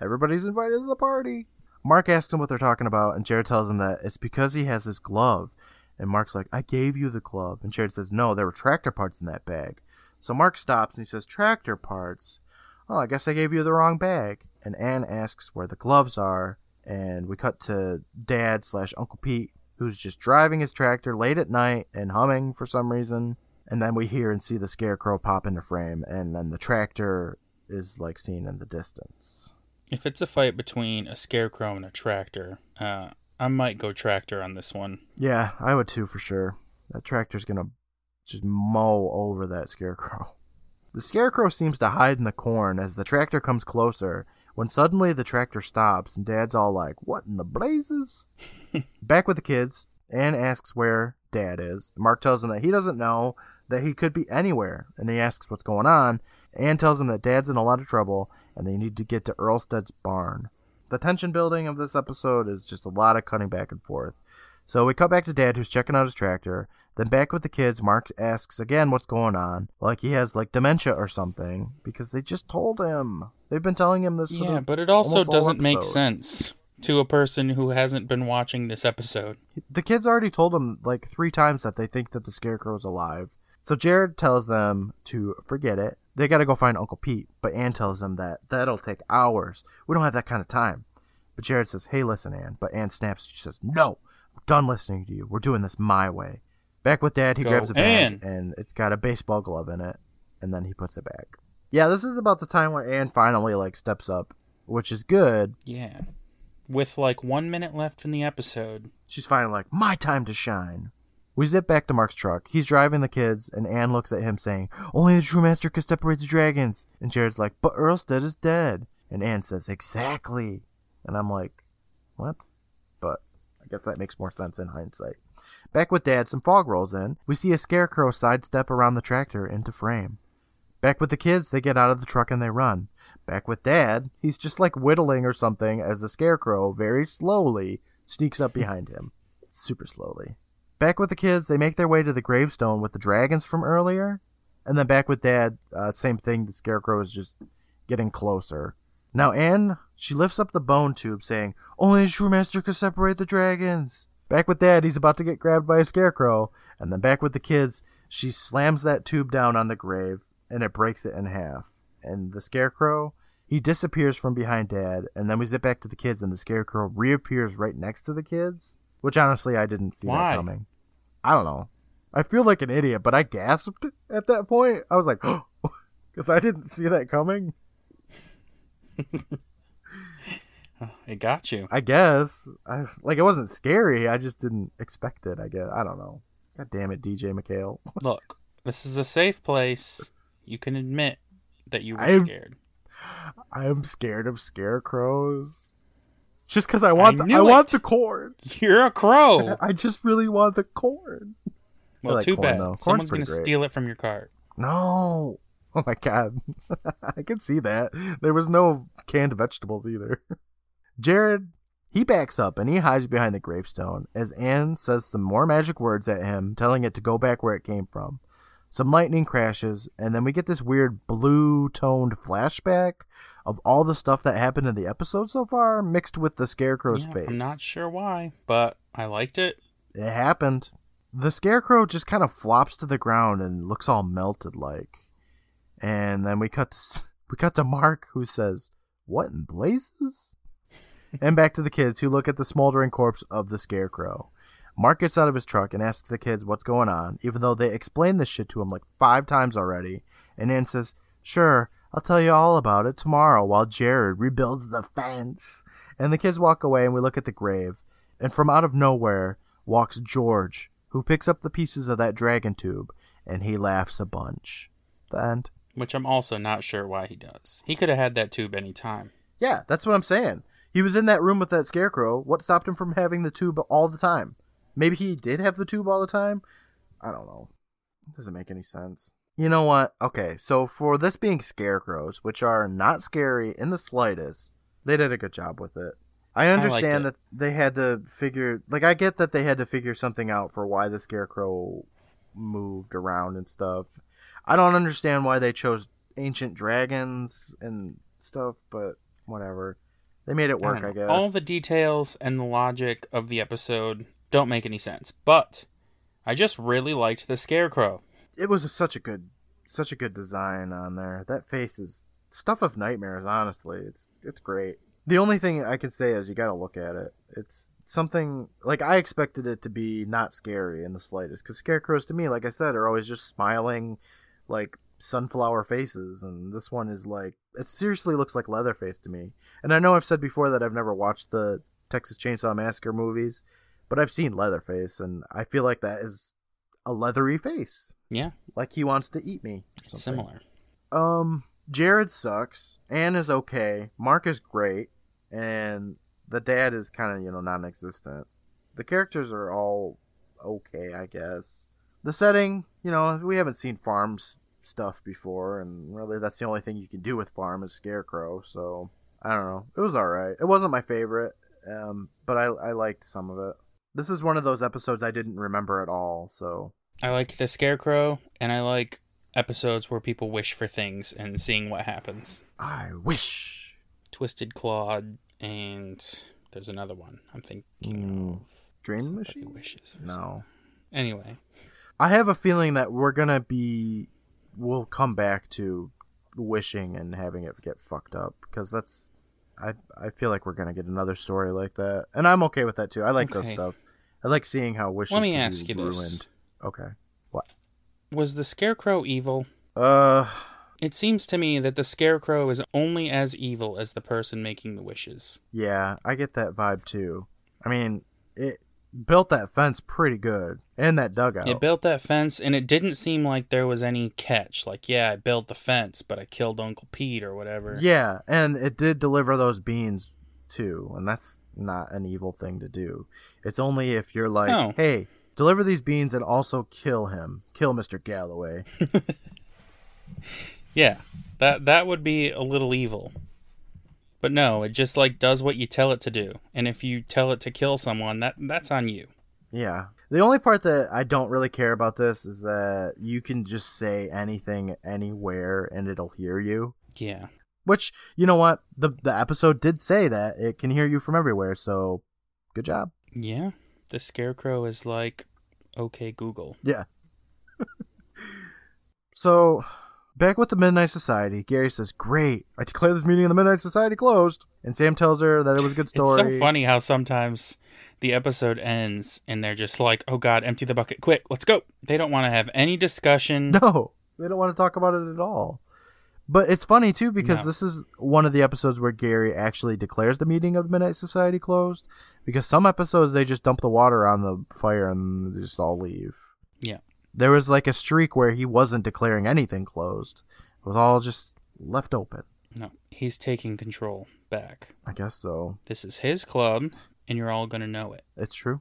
everybody's invited to the party. Mark asks him what they're talking about, and Jared tells him that it's because he has his glove. And Mark's like, I gave you the glove. And Jared says, No, there were tractor parts in that bag. So Mark stops and he says, Tractor parts? Oh, I guess I gave you the wrong bag. And Anne asks where the gloves are. And we cut to Dad slash Uncle Pete, who's just driving his tractor late at night and humming for some reason. And then we hear and see the scarecrow pop into frame. And then the tractor is like seen in the distance. If it's a fight between a scarecrow and a tractor, uh, I might go tractor on this one. Yeah, I would too for sure. That tractor's gonna just mow over that scarecrow. The scarecrow seems to hide in the corn as the tractor comes closer, when suddenly the tractor stops and Dad's all like, What in the blazes? Back with the kids, Anne asks where Dad is. Mark tells him that he doesn't know, that he could be anywhere, and he asks what's going on. Anne tells him that Dad's in a lot of trouble and they need to get to Earlstead's barn. The tension building of this episode is just a lot of cutting back and forth. So we cut back to Dad, who's checking out his tractor. Then back with the kids, Mark asks again what's going on, like he has like dementia or something, because they just told him. They've been telling him this. For Yeah, but it also doesn't make sense to a person who hasn't been watching this episode. The kids already told him like three times that they think that the scarecrow's alive. So Jared tells them to forget it. They got to go find Uncle Pete. But Anne tells them that that'll take hours. We don't have that kind of time. But Jared says, "Hey, listen, Anne." But Anne snaps. She says, "No, done listening to you. We're doing this my way." Back with Dad, he Go, grabs a bag and it's got a baseball glove in it, and then he puts it back. Yeah, this is about the time where Anne finally like steps up, which is good. Yeah. With like one minute left in the episode. She's finally like, my time to shine. We zip back to Mark's truck. He's driving the kids, and Anne looks at him saying, Only the true master could separate the dragons. And Jared's like, But Earlstead is dead. And Anne says, Exactly. And I'm like, What? I guess that makes more sense in hindsight. Back with Dad, some fog rolls in. We see a scarecrow sidestep around the tractor into frame. Back with the kids, they get out of the truck and they run. Back with Dad, he's just like whittling or something as the scarecrow very slowly sneaks up behind him. Super slowly. Back with the kids, they make their way to the gravestone with the dragons from earlier. And then back with Dad, uh, same thing, the scarecrow is just getting closer. Now Anne, she lifts up the bone tube saying, Only the true master could separate the dragons. Back with Dad, he's about to get grabbed by a scarecrow. And then back with the kids, she slams that tube down on the grave and it breaks it in half. And the scarecrow, he disappears from behind Dad. And then we zip back to the kids and the scarecrow reappears right next to the kids. Which honestly, I didn't see Why? that coming. I don't know. I feel like an idiot, but I gasped at that point. I was like, because I didn't see that coming. It got you. I guess. I like it wasn't scary. I just didn't expect it. I guess. I don't know. God damn it, DJ MacHale. Look, this is a safe place. You can admit that you were I'm- scared. I am scared of scarecrows. Just because I want, I the, I want the corn. You're a crow. I just really want the corn. Well, like too corn, bad. Someone's gonna great. steal it from your cart. No. Oh my god. I can see that. There was no canned vegetables either. Jared, he backs up and he hides behind the gravestone as Anne says some more magic words at him, telling it to go back where it came from. Some lightning crashes, and then we get this weird blue toned flashback of all the stuff that happened in the episode so far, mixed with the scarecrow's Yeah, face. I'm not sure why, but I liked it. It happened. The scarecrow just kind of flops to the ground and looks all melted like. And then we cut to we cut to Mark who says, "What in blazes?" and back to the kids who look at the smoldering corpse of the scarecrow. Mark gets out of his truck and asks the kids what's going on, even though they explained this shit to him like five times already. And Anne says, "Sure, I'll tell you all about it tomorrow while Jared rebuilds the fence." And the kids walk away and we look at the grave. And from out of nowhere walks George, who picks up the pieces of that dragon tube and he laughs a bunch. The end. Which I'm also not sure why he does. He could have had that tube any time. Yeah, that's what I'm saying. He was in that room with that scarecrow. What stopped him from having the tube all the time? Maybe he did have the tube all the time? I don't know. It doesn't make any sense. You know what? Okay, so for this being scarecrows, which are not scary in the slightest, they did a good job with it. I understand it. that they had to figure like I get that they had to figure something out for why the scarecrow moved around and stuff. I don't understand why they chose ancient dragons and stuff, but whatever. They made it work, don't I, guess. All the details and the logic of the episode don't make any sense, but I just really liked the scarecrow. it was such a good such a good design on there. That face is stuff of nightmares, honestly. It's it's great. The only thing I can say is you got to look at it. It's something like I expected it to be not scary in the slightest cuz scarecrows to me, like I said, are always just smiling like sunflower faces and this one is like it seriously looks like Leatherface to me. And I know I've said before that I've never watched the Texas Chainsaw Massacre movies, but I've seen Leatherface and I feel like that is a leathery face Yeah, like he wants to eat me. similar. Um, Jared sucks. Anne is okay. Mark is great, and the dad is kind of you know non-existent. The characters are all okay, I guess. The setting, you know, we haven't seen farms stuff before, and really that's the only thing you can do with farm is scarecrow. So I don't know. It was all right. It wasn't my favorite, um, but I I liked some of it. This is one of those episodes I didn't remember at all. So I like the Scarecrow, and I like episodes where people wish for things and seeing what happens. I wish. Twisted Claw, and there's another one I'm thinking Mm, of. Dream Machine? wishes. No. something. Anyway, I have a feeling that we're gonna be. We'll come back to wishing and having it get fucked up because that's. I I feel like we're gonna get another story like that, and I'm okay with that too. I like those stuff. I like seeing how wishes. Let me can ask you ruined. this. Okay. What? was the Scarecrow evil? Uh, It seems to me that the Scarecrow is only as evil as the person making the wishes. yeah, I get that vibe too. I mean, it built that fence pretty good, and that dugout. It built that fence, and it didn't seem like there was any catch. Like, yeah, I built the fence, but I killed Uncle Pete or whatever. Yeah, and it did deliver those beans too, and that's not an evil thing to do. It's only if you're like, No. hey, deliver these beans and also kill him, kill Mr. Galloway. Yeah, that that would be a little evil. But no, it just like does what you tell it to do. And if you tell it to kill someone, that that's on you. yeah. The only part that I don't really care about this is that you can just say anything anywhere and it'll hear you. Yeah. Which, you know what? The the episode did say that it can hear you from everywhere, so good job. Yeah. The scarecrow is like okay Google. Yeah. so, back with the Midnight Society, Gary says, Great, I declare this meeting of the Midnight Society closed. And Sam tells her that it was a good story. It's so funny how sometimes the episode ends and they're just like, "Oh god, empty the bucket quick. Let's go." They don't want to have any discussion. No, they don't want to talk about it at all. But it's funny, too, because No. this is one of the episodes where Gary actually declares the meeting of the Midnight Society closed. Because some episodes, they just dump the water on the fire and they just all leave. Yeah. There was like a streak where he wasn't declaring anything closed, it was all just left open. No, he's taking control back. I guess so. This is his club and you're all going to know it. It's true.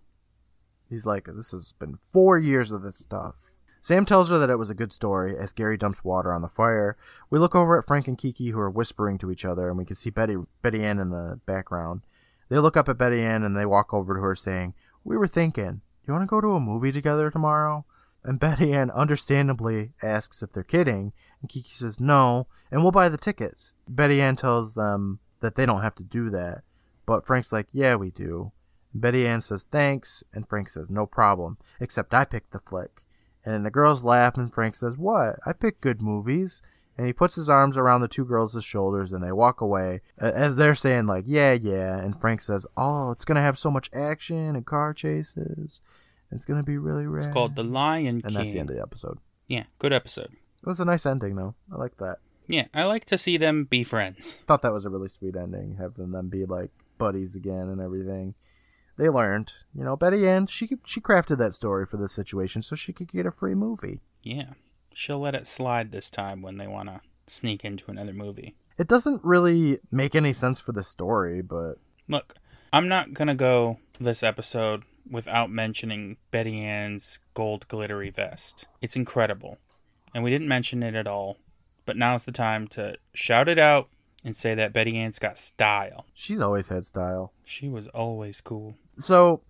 He's like, this has been four years of this stuff. Sam tells her that it was a good story as Gary dumps water on the fire. We look over at Frank and Kiki who are whispering to each other, and we can see Betty Betty Ann in the background. They look up at Betty Ann and they walk over to her saying, We were thinking, do you want to go to a movie together tomorrow? And Betty Ann understandably asks if they're kidding, and Kiki says no, and we'll buy the tickets. Betty Ann tells them that they don't have to do that, but Frank's like, Yeah, we do. Betty Ann says thanks, and Frank says no problem, except I picked the flick. And then the girls laugh, and Frank says, What? I pick good movies. And he puts his arms around the two girls' shoulders, and they walk away as they're saying, like, Yeah, yeah. And Frank says, Oh, it's to have so much action and car chases. It's going to be really rad. It's called The Lion King. And that's the end of the episode. Yeah, good episode. It was a nice ending, though. I like that. Yeah, I like to see them be friends. Thought that was a really sweet ending, having them be like buddies again and everything. They learned, you know, Betty Ann, she she crafted that story for this situation so she could get a free movie. Yeah. She'll let it slide this time when they want to sneak into another movie. It doesn't really make any sense for the story, but Look, I'm not going to go this episode without mentioning Betty Ann's gold glittery vest. It's incredible. And we didn't mention it at all, but now's the time to shout it out and say that Betty Ann's got style. she's always had style. She was always cool. So,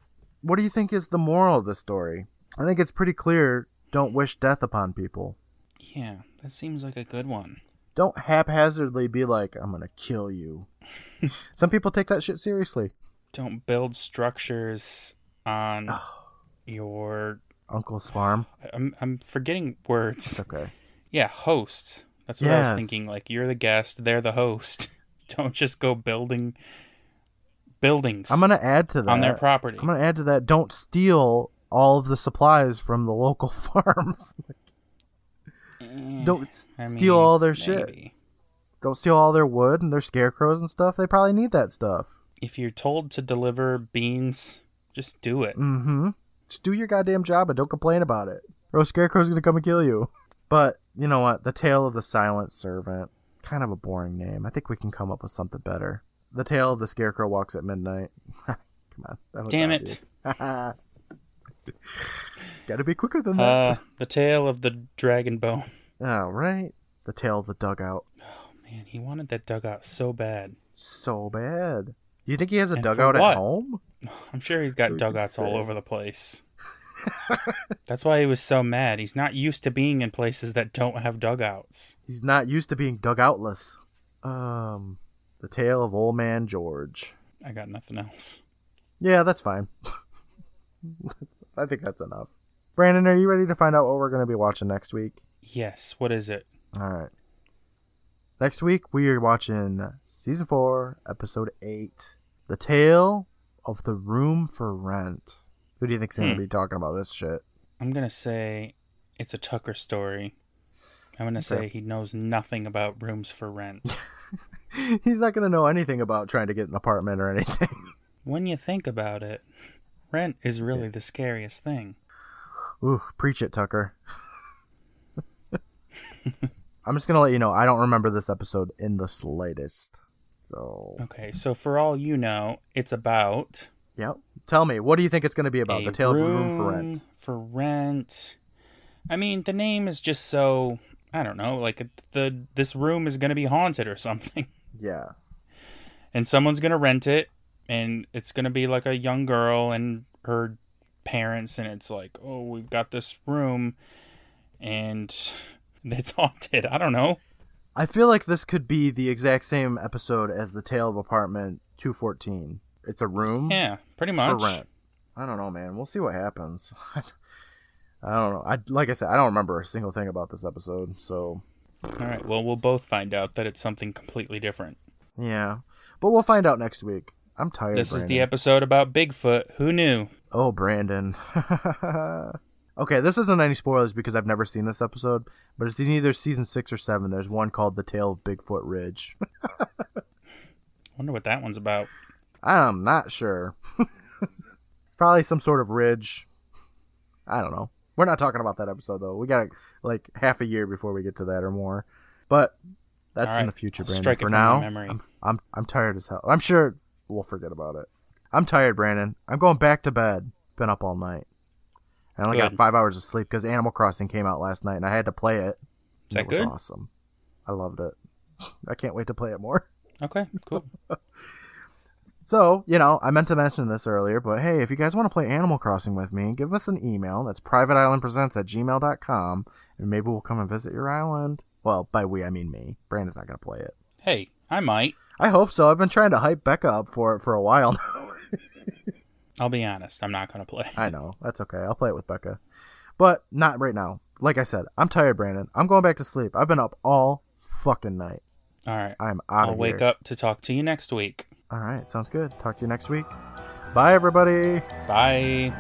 what do you think is the moral of the story? I think it's pretty clear don't wish death upon people. Yeah, that seems like a good one. Don't haphazardly be like, I'm going to kill you. Some people take that shit seriously. Don't build structures on your Uncle's farm. I'm I'm forgetting words. It's okay. Yeah, hosts. That's what I was thinking. Like you're the guest, they're the host. Don't just go building buildings I'm going to add to that. on their property. I'm going to add to that. Don't steal all of the supplies from the local farms. Eh, Don't I steal mean, all their shit. Don't steal all their wood and their scarecrows and stuff. They probably need that stuff. If you're told to deliver beans, just do it. Mm-hmm. Just do your goddamn job and don't complain about it. Or scarecrow's gonna come and kill you. But you know what? The Tale of the Silent Servant. Kind of a boring name. I think we can come up with something better. The Tale of the Scarecrow Walks at Midnight. come on. That was Damn it. Gotta be quicker than that. Uh, the tale of the dragon bone. oh, right. The Tale of the Dugout. Oh man, he wanted that dugout so bad. So bad. Do you think he has a And dugout at home? I'm sure he's got So we could dugouts all over the place. That's why he was so mad. He's not used to being in places that don't have dugouts. He's not used to being dugoutless. Um, the tale of old man George. I got nothing else. Yeah, that's fine. I think that's enough. Brandon, are you ready to find out what we're going to be watching next week? Yes, what is it? All right. Next week we are watching season four, episode eight, "The Tale of the Room for Rent." Who do you think's going to Hmm. be talking about this shit? I'm gonna say it's a Tucker story. I'm gonna say he knows nothing about rooms for rent. He's not going to know anything about trying to get an apartment or anything. when you think about it, rent is really the scariest thing. Ooh, preach it, Tucker. I'm just gonna let you know I don't remember this episode in the slightest. So, Okay, so for all you know, it's about yep. Tell me, what do you think it's gonna be about? The Tale of a Room for Rent. For rent. I mean, the name is just so I don't know, like the this room is gonna be haunted or something, Yeah. and someone's gonna rent it, and it's gonna be like a young girl and her parents, and it's like, oh, we've got this room, and it's haunted. I don't know. I feel like this could be the exact same episode as the Tale of Apartment 214. It's a room Yeah, pretty much. for rent. I don't know, man. We'll see what happens. I don't know. I like I said, I don't remember a single thing about this episode. So All right. Well, we'll both find out that it's something completely different. yeah, but we'll find out next week. I'm tired. This is the episode about Bigfoot. Who knew? Oh, Brandon. okay, this isn't any spoilers because I've never seen this episode, but it's in either season six or seven. There's one called The Tale of Bigfoot Ridge. Wonder what that one's about. I'm not sure. Probably some sort of ridge. I don't know. We're not talking about that episode though. We got like half a year before we get to that or more. But that's All in the future, Brandon. strike For now. I'm, I'm I'm tired as hell. I'm sure we'll forget about it. I'm tired, Brandon. I'm going back to bed. Been up all night. I only got five hours of sleep because Animal Crossing came out last night and I had to play it. Is that it was good? awesome. I loved it. I can't wait to play it more. Okay, cool. So, you know, I meant to mention this earlier, but hey, if you guys want to play Animal Crossing with me, give us an email. That's privateislandpresents at gmail.com, and maybe we'll come and visit your island. Well, by we, I mean me. Brandon's not going to play it. hey, I might. I hope so. I've been trying to hype Becca up for it for a while now. I'll be honest. I'm not gonna play. I know. That's okay. I'll play it with Becca. But not right now. Like I said, I'm tired, Brandon. I'm going back to sleep. I've been up all fucking night. All right. I'm out I'll of wake up to talk to you next week. All right. Sounds good. Talk to you next week. Bye, everybody. Bye.